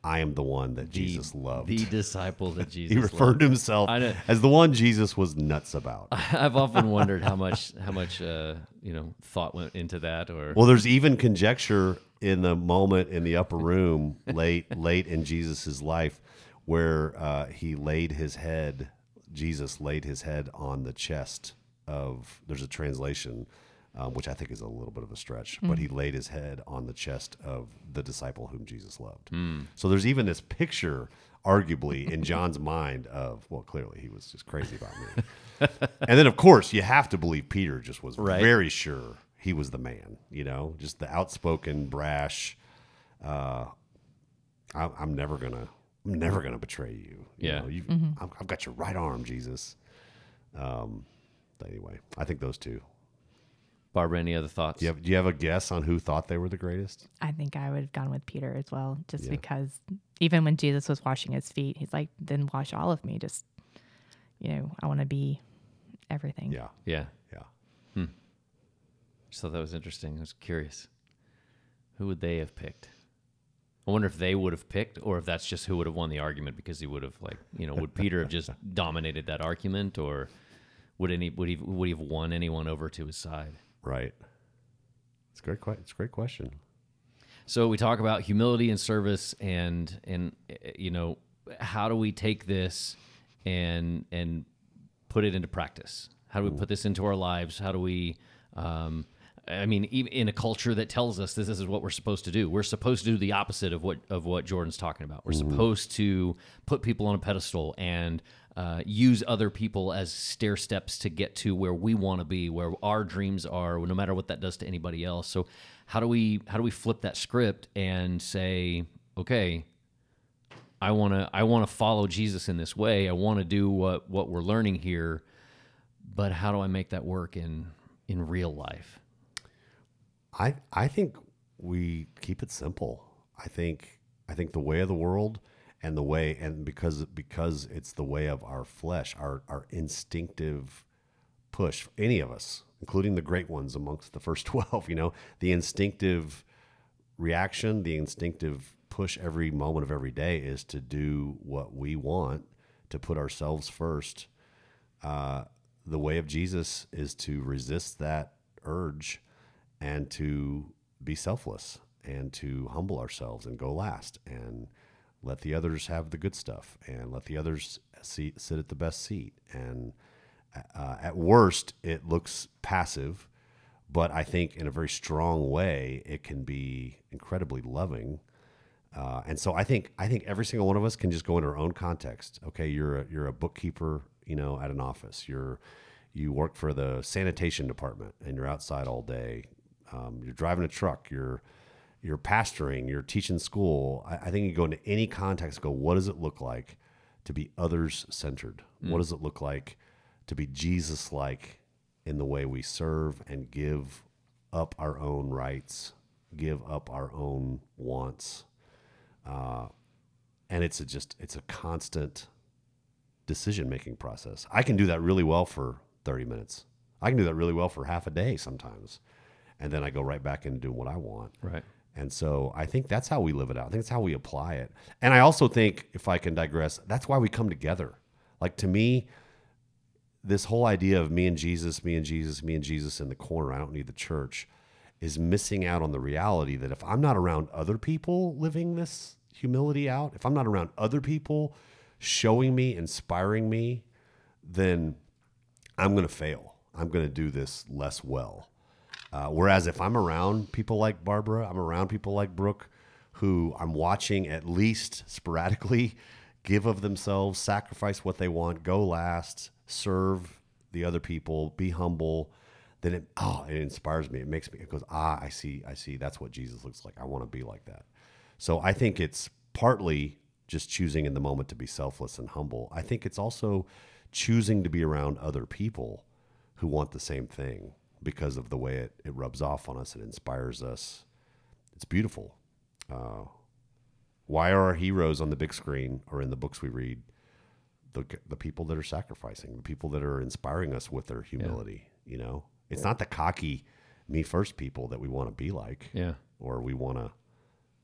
Speaker 2: I am the one that Jesus loved.
Speaker 1: the disciple that Jesus.
Speaker 2: he referred to himself as the one Jesus was nuts about.
Speaker 1: I've often wondered how much how much uh, you know thought went into that, or
Speaker 2: Well, there's even conjecture in the moment in the upper room late late in Jesus's life where uh, he laid his head. Jesus laid his head on the chest of. There's a translation. Um, which I think is a little bit of a stretch, but he laid his head on the chest of the disciple whom Jesus loved. So there's even this picture, arguably, in John's mind of, well, clearly he was just crazy about me. and then, of course, you have to believe Peter just was
Speaker 1: Right.
Speaker 2: very sure he was the man. You know, just the outspoken, brash. Uh, I, I'm never gonna, I'm never gonna betray you. you
Speaker 1: Yeah.
Speaker 2: know, you've, I've, I've got your right arm, Jesus. Um, but anyway, I think those two.
Speaker 1: Barbara, any other thoughts?
Speaker 2: Do you have, do you have a guess on who thought they were the greatest?
Speaker 3: I think I would have gone with Peter as well, just
Speaker 2: Yeah.
Speaker 3: because even when Jesus was washing his feet, he's like, "Then wash all of me." Just, you know, I want to be everything.
Speaker 2: Yeah,
Speaker 1: Yeah.
Speaker 2: yeah. Hmm.
Speaker 1: Just thought that was interesting. I was curious. Who would they have picked? I wonder if they would have picked, or if that's just who would have won the argument because he would have like you know would Peter have just dominated that argument, or would any would he would he have won anyone over to his side?
Speaker 2: Right. It's a great. It's a great question.
Speaker 1: So we talk about humility and service, and and you know how do we take this and and put it into practice? How do we put this into our lives? How do we? Um, I mean, even in a culture that tells us this, this is what we're supposed to do, we're supposed to do the opposite of what of what Jordan's talking about. We're supposed to put people on a pedestal and uh, use other people as stair steps to get to where we want to be, where our dreams are, no matter what that does to anybody else. So, how do we how do we flip that script and say, okay, I want to I want to follow Jesus in this way. I want to do what what we're learning here, but how do I make that work in in real life?
Speaker 2: I I think we keep it simple. I think I think the way of the world and the way and because because it's the way of our flesh, our our instinctive push, any of us, including the great ones amongst the first 12, you know, the instinctive reaction, the instinctive push every moment of every day is to do what we want, to put ourselves first. Uh, the way of Jesus is to resist that urge and to be selfless and to humble ourselves and go last and let the others have the good stuff and let the others seat, sit at the best seat. And uh, at worst, it looks passive, but I think in a very strong way, it can be incredibly loving. Uh, and so I think I think every single one of us can just go into our own context. Okay, you're a, you're a bookkeeper, you know, at an office. You're you work for the sanitation department, and you're outside all day. Um, you're driving a truck. You're you're pastoring. You're teaching school. I, I think you go into any context. Go, what does it look like to be others centered? Mm. What does it look like to be Jesus like in the way we serve and give up our own rights, give up our own wants? Uh, and it's a just it's a constant decision making process. I can do that really well for 30 minutes. I can do that really well for half a day sometimes. And then I go right back into doing what I want.
Speaker 1: Right.
Speaker 2: And so I think that's how we live it out. I think that's how we apply it. And I also think, if I can digress, that's why we come together. Like to me, this whole idea of me and Jesus, me and Jesus, me and Jesus in the corner, I don't need the church, is missing out on the reality that if I'm not around other people living this humility out, if I'm not around other people showing me, inspiring me, then I'm going to fail. I'm going to do this less well. Uh, whereas if I'm around people like Barbara, I'm around people like Brooke, who I'm watching at least sporadically give of themselves, sacrifice what they want, go last, serve the other people, be humble, then it oh it inspires me. It makes me it goes ah I see I see that's what Jesus looks like. I want to be like that. So I think it's partly just choosing in the moment to be selfless and humble. I think it's also choosing to be around other people who want the same thing because of the way it, it rubs off on us. It inspires us. It's beautiful. Uh, why are our heroes on the big screen or in the books we read? The, the people that are sacrificing, the people that are inspiring us with their humility. You know, it's not the cocky, me first people that we want to be like,
Speaker 1: Yeah.
Speaker 2: or we want to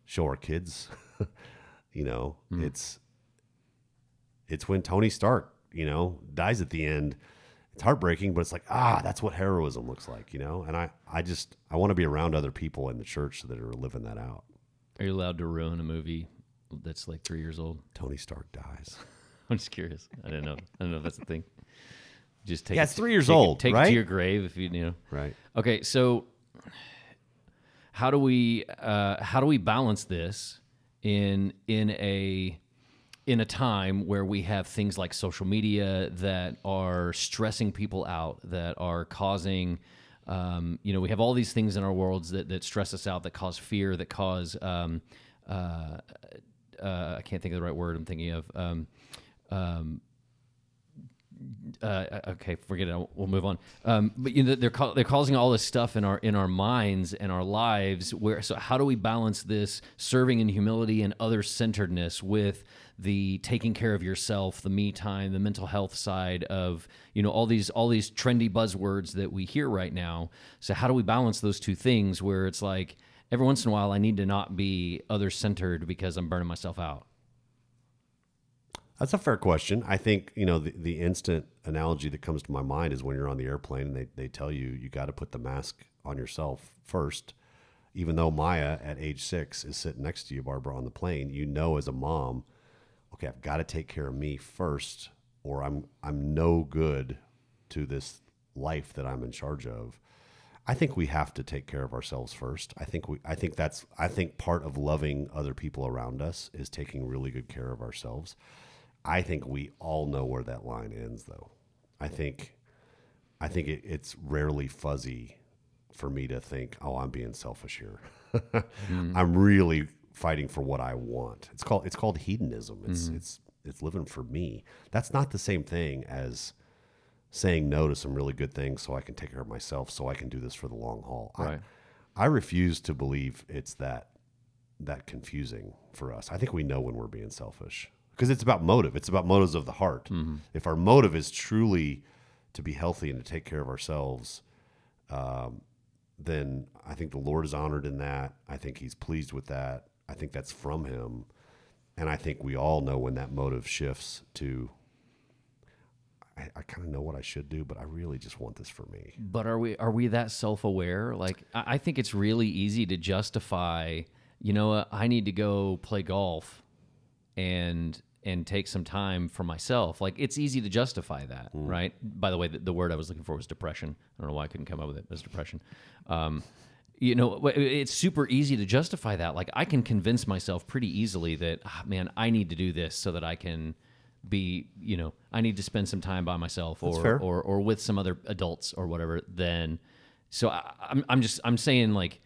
Speaker 2: show our kids. you know, it's it's when Tony Stark, you know, dies at the end. It's heartbreaking, but it's like ah, that's what heroism looks like, you know. And I, I just I want to be around other people in the church that are living that out.
Speaker 1: Are you allowed to ruin a movie that's like three years old?
Speaker 2: Tony Stark dies.
Speaker 1: I'm just curious. I don't know. I don't know if that's the thing. Just take
Speaker 2: Yeah,
Speaker 1: it
Speaker 2: it's
Speaker 1: to-
Speaker 2: three years
Speaker 1: take it-
Speaker 2: old,
Speaker 1: take it to your grave if you you know.
Speaker 2: Right.
Speaker 1: Okay, so how do we uh, how do we balance this in in a in a time where we have things like social media that are stressing people out, that are causing, um, you know, we have all these things in our worlds that, that stress us out, that cause fear, that cause, um, uh, uh, I can't think of the right word I'm thinking of. Um, um, uh, okay, forget it. We'll move on. Um, but you know, they're ca- they're causing all this stuff in our in our minds and our lives. Where so how do we balance this serving in humility and other centeredness with the taking care of yourself, the me time, the mental health side of you know all these all these trendy buzzwords that we hear right now. So how do we balance those two things? Where it's like every once in a while I need to not be other centered because I'm burning myself out.
Speaker 2: That's a fair question. I think, you know, the, the instant analogy that comes to my mind is when you're on the airplane and they, they tell you you got to put the mask on yourself first. Even though Maya at age six is sitting next to you, Barbara, on the plane, you know as a mom, okay, I've got to take care of me first, or I'm I'm no good to this life that I'm in charge of. I think we have to take care of ourselves first. I think we I think that's I think part of loving other people around us is taking really good care of ourselves. I think we all know where that line ends though. I think I think it, it's rarely fuzzy for me to think, "Oh, I'm being selfish here." Mm-hmm. I'm really fighting for what I want. It's called it's called hedonism. It's mm-hmm. it's it's living for me. That's not the same thing as saying no to some really good things so I can take care of myself so I can do this for the long haul.
Speaker 1: Right.
Speaker 2: I, I refuse to believe it's that that confusing for us. I think we know when we're being selfish because it's about motive. It's about motives of the heart. If our motive is truly to be healthy and to take care of ourselves, um, then I think the Lord is honored in that. I think He's pleased with that. I think that's from Him, and I think we all know when that motive shifts to. I, I kind of know what I should do, but I really just want this for me.
Speaker 1: But are we are we that self aware? Like I, I think it's really easy to justify. You know, I need to go play golf, and and take some time for myself. Like it's easy to justify that, right? By the way, the, the word I was looking for was depression. I don't know why I couldn't come up with it. It was depression. Um, you know, it's super easy to justify that. Like I can convince myself pretty easily that, ah, man, I need to do this so that I can be, you know, I need to spend some time by myself or or or with some other adults or whatever. Then, so I, I'm I'm just I'm saying like.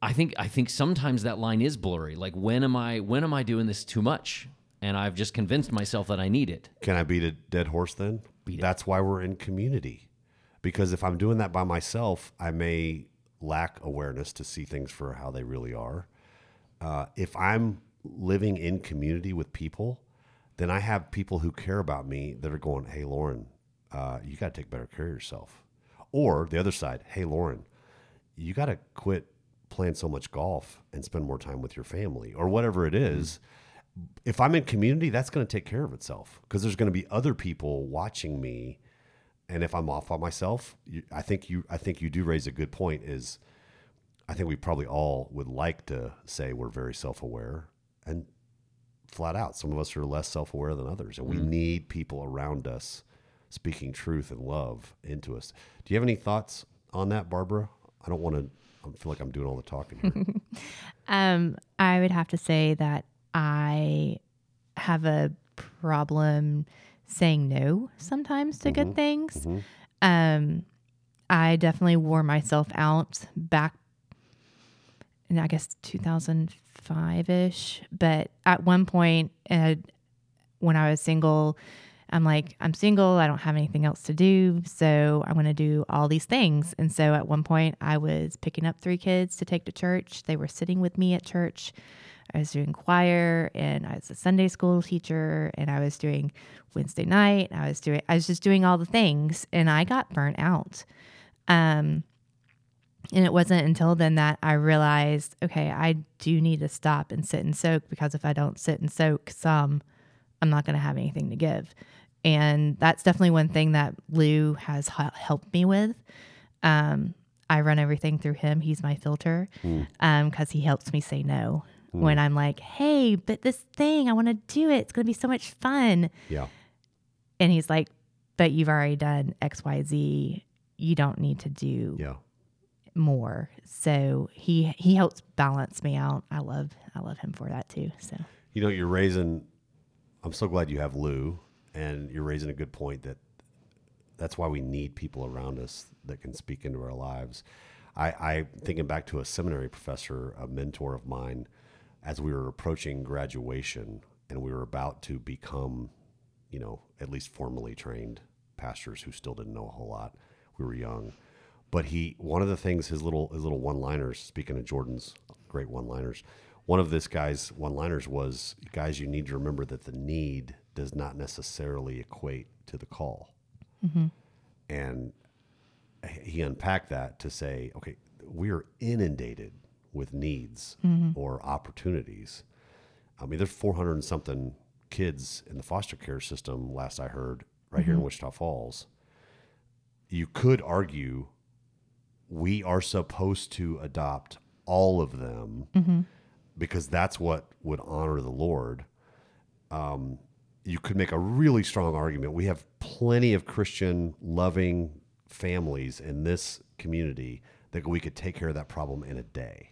Speaker 1: I think I think sometimes that line is blurry. Like when am I when am I doing this too much? And I've just convinced myself that I need it.
Speaker 2: Can I beat a dead horse then?
Speaker 1: Beat it.
Speaker 2: That's why we're in community. Because if I'm doing that by myself, I may lack awareness to see things for how they really are. Uh, if I'm living in community with people, then I have people who care about me that are going, hey, Lauren, uh, you got to take better care of yourself. Or the other side, hey, Lauren, you got to quit playing so much golf and spend more time with your family or whatever it is. If I'm in community, that's going to take care of itself because there's going to be other people watching me. And if I'm off by myself, you, I think you, I think you do raise a good point. Is I think we probably all would like to say we're very self-aware, and flat out, some of us are less self-aware than others, and we mm. need people around us speaking truth and love into us. Do you have any thoughts on that, Barbara? I don't want to. I feel like I'm doing all the talking.
Speaker 3: Um, I would have to say that I have a problem saying no sometimes to good things. Um, I definitely wore myself out back in I guess 2005 ish. But at one point, uh, when I was single, I'm like, I'm single. I don't have anything else to do. So I want to do all these things. And so at one point, I was picking up three kids to take to church. They were sitting with me at church. I was doing choir and I was a Sunday school teacher and I was doing Wednesday night. I was doing, I was just doing all the things and I got burnt out. Um, and it wasn't until then that I realized, okay, I do need to stop and sit and soak because if I don't sit and soak some, I'm not going to have anything to give. And that's definitely one thing that Lou has h- helped me with. Um, I run everything through him. He's my filter hmm. um, because he helps me say no hmm. when I'm like, hey, but this thing, I want to do it. It's going to be so much fun.
Speaker 2: yeah,
Speaker 3: And he's like, but you've already done X, Y, Z. You don't need to do
Speaker 2: yeah.
Speaker 3: more. So he he helps balance me out. I love I love him for that too. So
Speaker 2: You know, you're raising. I'm so glad you have Lou, and you're raising a good point that that's why we need people around us that can speak into our lives. I, I thinking back to a seminary professor, a mentor of mine, as we were approaching graduation and we were about to become, you know, at least formally trained pastors who still didn't know a whole lot. We were young, but he one of the things his little his little one liners. Speaking of Jordan's great one liners, one of this guy's one liners was, "Guys, you need to remember that the need does not necessarily equate to the call." Mm-hmm. And he unpacked that to say, okay, we are inundated with needs mm-hmm. or opportunities. I mean, there's 400 and something kids in the foster care system, last I heard, right here in mm-hmm. Wichita Falls. You could argue we are supposed to adopt all of them because that's what would honor the Lord. Um, you could make a really strong argument. We have plenty of Christian loving families in this community that we could take care of that problem in a day.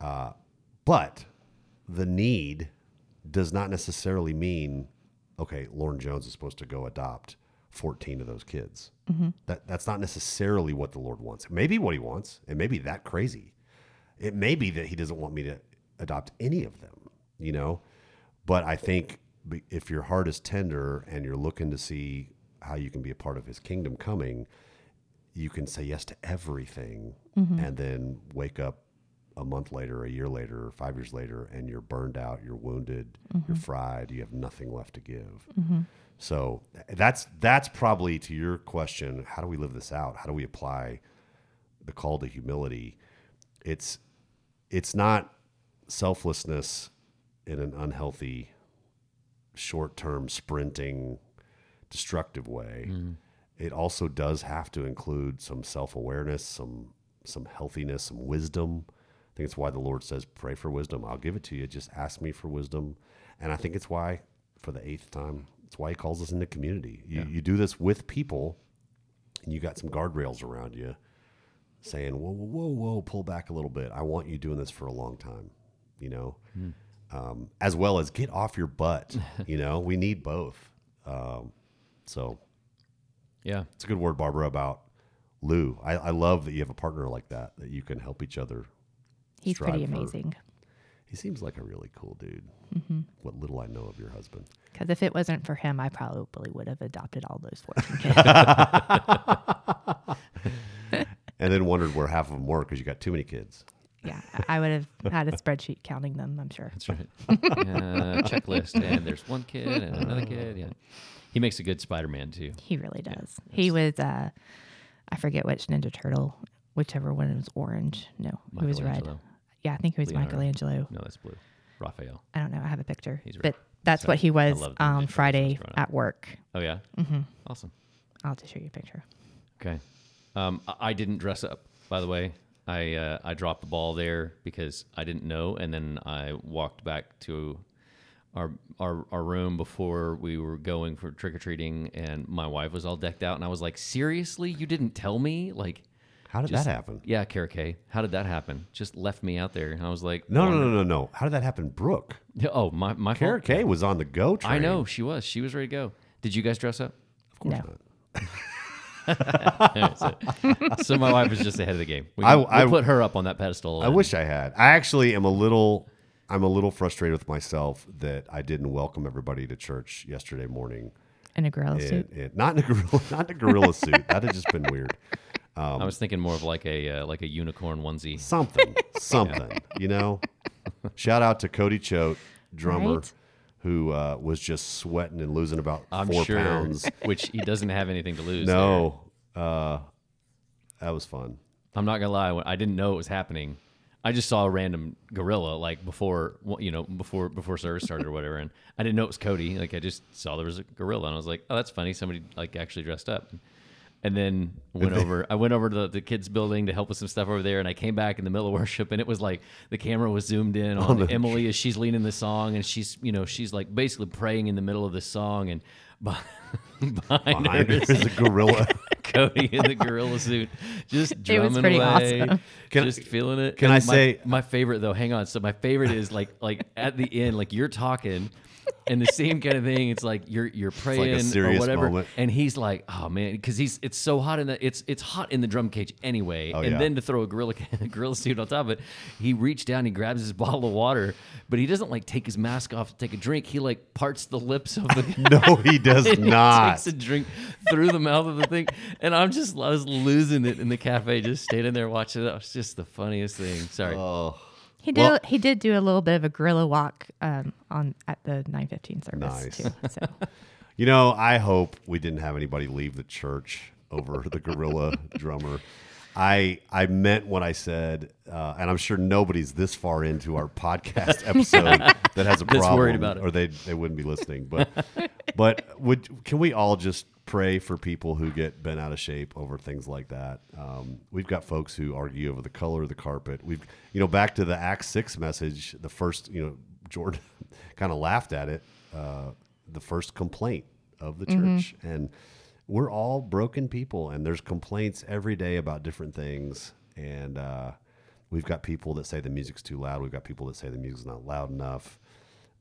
Speaker 2: Uh, but the need does not necessarily mean, okay, Lauren Jones is supposed to go adopt 14 of those kids. That that's not necessarily what the Lord wants. It may be what he wants. It may be that crazy. It may be that he doesn't want me to adopt any of them, you know? But I think if your heart is tender and you're looking to see how you can be a part of his kingdom coming, you can say yes to everything mm-hmm. and then wake up a month later, a year later, five years later, and you're burned out, you're wounded, you're mm-hmm. fried, you have nothing left to give. Mm-hmm. So that's that's probably to your question, how do we live this out? How do we apply the call to humility? It's it's not selflessness in an unhealthy short-term sprinting destructive way. Mm. It also does have to include some self-awareness, some some healthiness, some wisdom. I think it's why the Lord says, "Pray for wisdom. I'll give it to you. Just ask me for wisdom." And I think it's why, for the eighth time, it's why He calls us into community. You, you do this with people, and you got some guardrails around you, saying, "Whoa, whoa, whoa, whoa, pull back a little bit. I want you doing this for a long time." You know, hmm. Um, as well as get off your butt. you know, we need both. Um, so
Speaker 1: Yeah.
Speaker 2: it's a good word, Barbara, about Lou. I, I love that you have a partner like that that you can help each other.
Speaker 3: he's
Speaker 2: strive
Speaker 3: pretty
Speaker 2: for-
Speaker 3: amazing.
Speaker 2: He seems like a really cool dude. What little I know of your husband.
Speaker 3: Because if it wasn't for him, I probably would have adopted all those 14 kids.
Speaker 2: And then wondered where half of them were because you got too many kids.
Speaker 3: Yeah, I- I would have had a spreadsheet counting them, I'm sure.
Speaker 1: That's right. uh, checklist, and there's one kid and another kid. Yeah, he makes a good Spider-Man too.
Speaker 3: He really does. he was, uh, I forget which Ninja Turtle whichever one was orange. No, it was red. Yeah, I think it was
Speaker 1: Leonardo.
Speaker 3: Michelangelo.
Speaker 1: No, that's blue. Raphael.
Speaker 3: I don't know. I have a picture,
Speaker 1: He's red.
Speaker 3: but that's
Speaker 1: Sorry.
Speaker 3: what he was on
Speaker 1: Ninja Turtles when I was
Speaker 3: Friday at work.
Speaker 1: Oh yeah.
Speaker 3: hmm
Speaker 1: Awesome.
Speaker 3: I'll just show you a picture.
Speaker 1: Okay. Um, I- I didn't dress up, by the way. I uh, I dropped the ball there because I didn't know, and then I walked back to our our our room before we were going for trick or treating, and my wife was all decked out, and I was like, "Seriously, you didn't tell me?" Like,
Speaker 2: How did
Speaker 1: just-
Speaker 2: that happen?
Speaker 1: Yeah, Kara Kay. How did that happen? Just left me out there, and I was like,
Speaker 2: No, no, no, no, no. How did that happen, Brooke?
Speaker 1: Oh, my my
Speaker 2: Kara
Speaker 1: fault.
Speaker 2: Kay was on the go train.
Speaker 1: I know she was. She was ready to go. Did you guys dress up?
Speaker 2: Of course
Speaker 3: No.
Speaker 2: not.
Speaker 1: so, so my wife is just ahead of the game. We,
Speaker 2: I-
Speaker 1: we'll
Speaker 2: I-
Speaker 1: put her up on that pedestal.
Speaker 2: I
Speaker 1: and-
Speaker 2: wish I had. I actually am a little. I'm a little frustrated with myself that I didn't welcome everybody to church yesterday morning.
Speaker 3: In a gorilla
Speaker 2: In,
Speaker 3: suit.
Speaker 2: in- not in a gorilla, not in a gorilla suit. That had just been weird.
Speaker 1: I was thinking more of like a uh, like a unicorn onesie.
Speaker 2: Something, something. You know. Shout out to Cody Choate, drummer,
Speaker 3: Right.
Speaker 2: Who uh, was just sweating and losing about
Speaker 1: I'm
Speaker 2: four
Speaker 1: sure,
Speaker 2: pounds.
Speaker 1: which he doesn't have anything to lose.
Speaker 2: No, uh, that was fun.
Speaker 1: I'm not gonna lie. when- I didn't know it was happening. I just saw a random gorilla like before you know before before service started or whatever, and I didn't know it was Cody. Like I just saw there was a gorilla, and I was like, oh, that's funny. Somebody like actually dressed up. And then went over. I went over to the, the kids' building to help with some stuff over there, and I came back in the middle of worship, and it was like the camera was zoomed in on Emily as she's leading the song, and she's you know she's like basically praying in the middle of the song, and behind, behind,
Speaker 2: Behind
Speaker 1: her
Speaker 2: her is a gorilla.
Speaker 1: Cody in the gorilla suit, just
Speaker 3: It
Speaker 1: drumming
Speaker 3: was pretty
Speaker 1: away,
Speaker 3: awesome.
Speaker 2: Can-
Speaker 1: just feeling it.
Speaker 2: can I
Speaker 1: my,
Speaker 2: say-
Speaker 1: my favorite though? Hang on. So my favorite is like like at the end, like you're talking, and the same kind of thing. It's like you're you're
Speaker 2: like
Speaker 1: praying or whatever,
Speaker 2: moment.
Speaker 1: and he's like, oh man, because he's it's so hot in the it's it's hot in the drum cage anyway,
Speaker 2: Oh,
Speaker 1: and
Speaker 2: yeah.
Speaker 1: then to throw a gorilla a gorilla suit on top of it, he reached down, he grabs his bottle of water, but he doesn't like take his mask off to take a drink. He like parts the lips of the.
Speaker 2: no, he does
Speaker 1: And he
Speaker 2: not.
Speaker 1: takes a drink through the mouth of the thing, and I'm just I was losing it in the cafe, just standing there watching it. It was just the funniest thing. Sorry,
Speaker 2: Oh,
Speaker 3: He did.
Speaker 2: Well-
Speaker 3: he did do a little bit of a gorilla walk um, on at the 915 service
Speaker 2: Nice.
Speaker 3: too. So
Speaker 2: You know, I hope we didn't have anybody leave the church over the gorilla drummer. I I meant what I said, uh, and I'm sure nobody's this far into our podcast episode that has a problem,
Speaker 1: worried about it.
Speaker 2: or they they wouldn't be listening. But but would can we all just pray for people who get bent out of shape over things like that? Um, we've got folks who argue over the color of the carpet. We've you know back to the Acts six message. The first you know Jordan kind of laughed at it. Uh, the first complaint of the church and we're all broken people and there's complaints every day about different things and uh, we've got people that say the music's too loud we've got people that say the music's not loud enough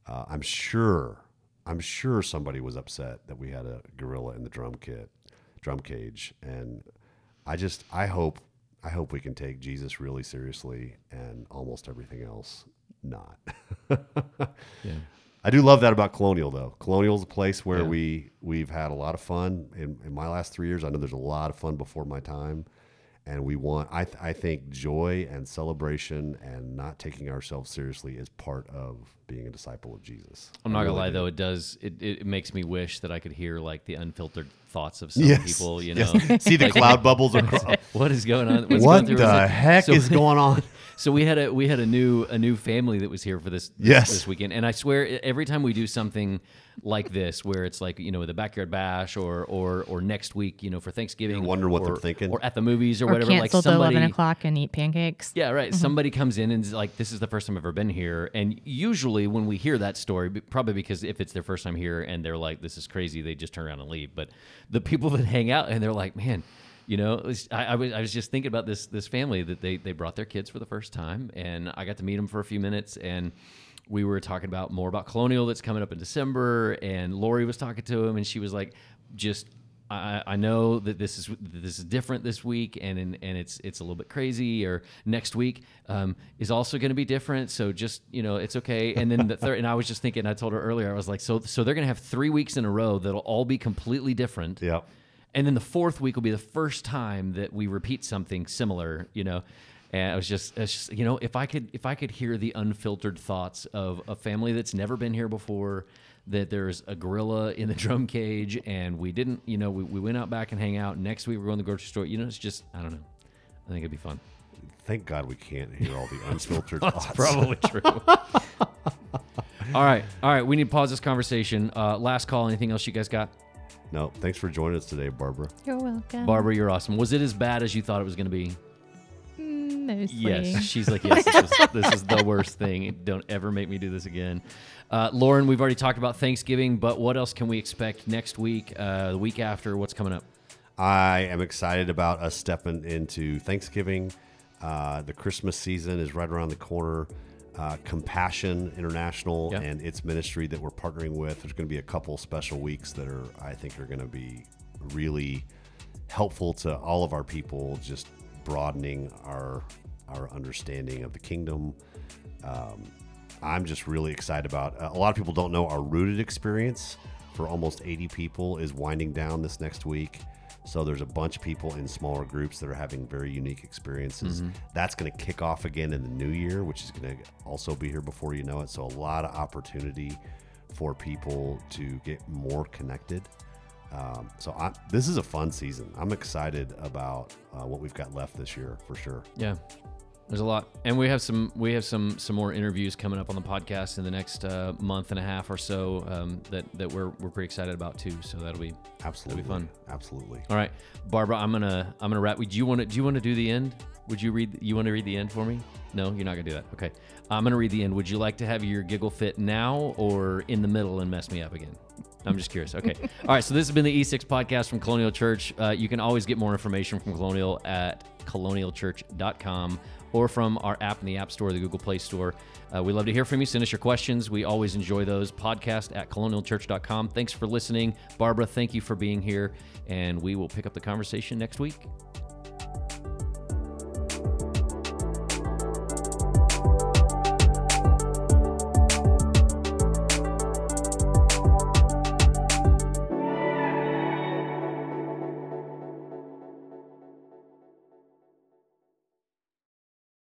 Speaker 2: uh, i'm sure i'm sure somebody was upset that we had a gorilla in the drum kit drum cage and i just i hope i hope we can take jesus really seriously and almost everything else not
Speaker 1: yeah.
Speaker 2: I do love that about Colonial, though. Colonial is a place where
Speaker 1: Yeah.
Speaker 2: we we've had a lot of fun in, in my last three years. I know there's a lot of fun before my time, and we want. I th- I think joy and celebration and not taking ourselves seriously is part of being a disciple of Jesus.
Speaker 1: I'm
Speaker 2: I
Speaker 1: not gonna
Speaker 2: really
Speaker 1: lie
Speaker 2: do.
Speaker 1: though, it does it, it makes me wish that I could hear like the unfiltered thoughts of some
Speaker 2: Yes.
Speaker 1: people. You
Speaker 2: Yes.
Speaker 1: know,
Speaker 2: See the
Speaker 1: Like,
Speaker 2: cloud bubbles across.
Speaker 1: What is going on? What's
Speaker 2: what
Speaker 1: going through
Speaker 2: the
Speaker 1: his head?
Speaker 2: heck
Speaker 1: So-
Speaker 2: is going on?
Speaker 1: So we had a we had a new a new family that was here for this this,
Speaker 2: Yes.
Speaker 1: this weekend, and I swear e- every time we do something like this, where it's like you know the backyard bash or or or next week, you know for Thanksgiving,
Speaker 2: You're wondering what
Speaker 1: or,
Speaker 2: they're thinking?
Speaker 1: or at the movies or,
Speaker 3: or
Speaker 1: whatever. Like
Speaker 3: cancel till
Speaker 1: somebody,
Speaker 3: 11 o'clock and eat pancakes.
Speaker 1: yeah, right. Mm-hmm. Somebody comes in and is like, "This is the first time I've ever been here." And usually, when we hear that story, probably because if it's their first time here and they're like, "This is crazy," they just turn around and leave. But the people that hang out and they're like, "Man." You know, I, I was I was just thinking about this this family that they they brought their kids for the first time, and I got to meet them for a few minutes, and we were talking about more about Colonial that's coming up in December, and Lori was talking to him, and she was like, just I, I know that this is this is different this week, and and, and it's it's a little bit crazy. Or next week um, is also going to be different. So just you know, it's okay. And then the third, and I was just thinking, I told her earlier, I was like, so so they're going to have three weeks in a row that'll all be completely different.
Speaker 2: Yep.
Speaker 1: And then the fourth week will be the first time that we repeat something similar, you know. And I was just, it's just, you know, if I could, if I could hear the unfiltered thoughts of a family that's never been here before, that there's a gorilla in the drum cage, and we didn't, you know, we, we went out back and hang out. Next week we're going to the grocery store. You know, it's just, I don't know. I think it'd be fun.
Speaker 2: Thank God we can't hear all the unfiltered
Speaker 1: That's
Speaker 2: thoughts.
Speaker 1: probably true. all right, all right. We need to pause this conversation. Uh, last call. Anything else you guys got?
Speaker 2: No, thanks for joining us today, Barbara.
Speaker 3: You're welcome.
Speaker 1: Barbara, you're awesome. Was it as bad as you thought it was going to be?
Speaker 3: Mostly.
Speaker 1: Yes. She's like, yes, this, was, this is the worst thing. Don't ever make me do this again. Uh, Lauren, we've already talked about Thanksgiving, but what else can we expect next week, uh, the week after? What's coming up?
Speaker 2: I am excited about us stepping into Thanksgiving. Uh, the Christmas season is right around the corner. Uh, Compassion International
Speaker 1: Yeah.
Speaker 2: and its ministry that we're partnering with. There's going to be a couple special weeks that are, I think, are going to be really helpful to all of our people, just broadening our our understanding of the kingdom. Um, I'm just really excited about. A lot of people don't know our rooted experience for almost 80 people is winding down this next week. So there's a bunch of people in smaller groups that are having very unique experiences. That's going to kick off again in the new year, which is going to also be here before you know it. So a lot of opportunity for people to get more connected. Um, so I, this is a fun season. I'm excited about uh, what we've got left this year for sure.
Speaker 1: Yeah. There's a lot, and we have some we have some some more interviews coming up on the podcast in the next uh, month and a half or so um, that that we're we're pretty excited about too. So that'll be
Speaker 2: Absolutely
Speaker 1: fun.
Speaker 2: Absolutely.
Speaker 1: all right, Barbara. I'm gonna I'm gonna wrap. Do you want to do you want to do the end? Would you read? You want to read the end for me? No, you're not gonna do that. Okay, I'm gonna read the end. Would you like to have your giggle fit now or in the middle and mess me up again? I'm just curious. Okay. All right. So this has been the E6 podcast from Colonial Church. Uh, you can always get more information from Colonial at colonialchurch.com or from our app in the App Store, the Google Play Store. Uh, we love to hear from you. Send us your questions. We always enjoy those. Podcast at colonialchurch.com. Thanks for listening. Barbara, thank you for being here. And we will pick up the conversation next week.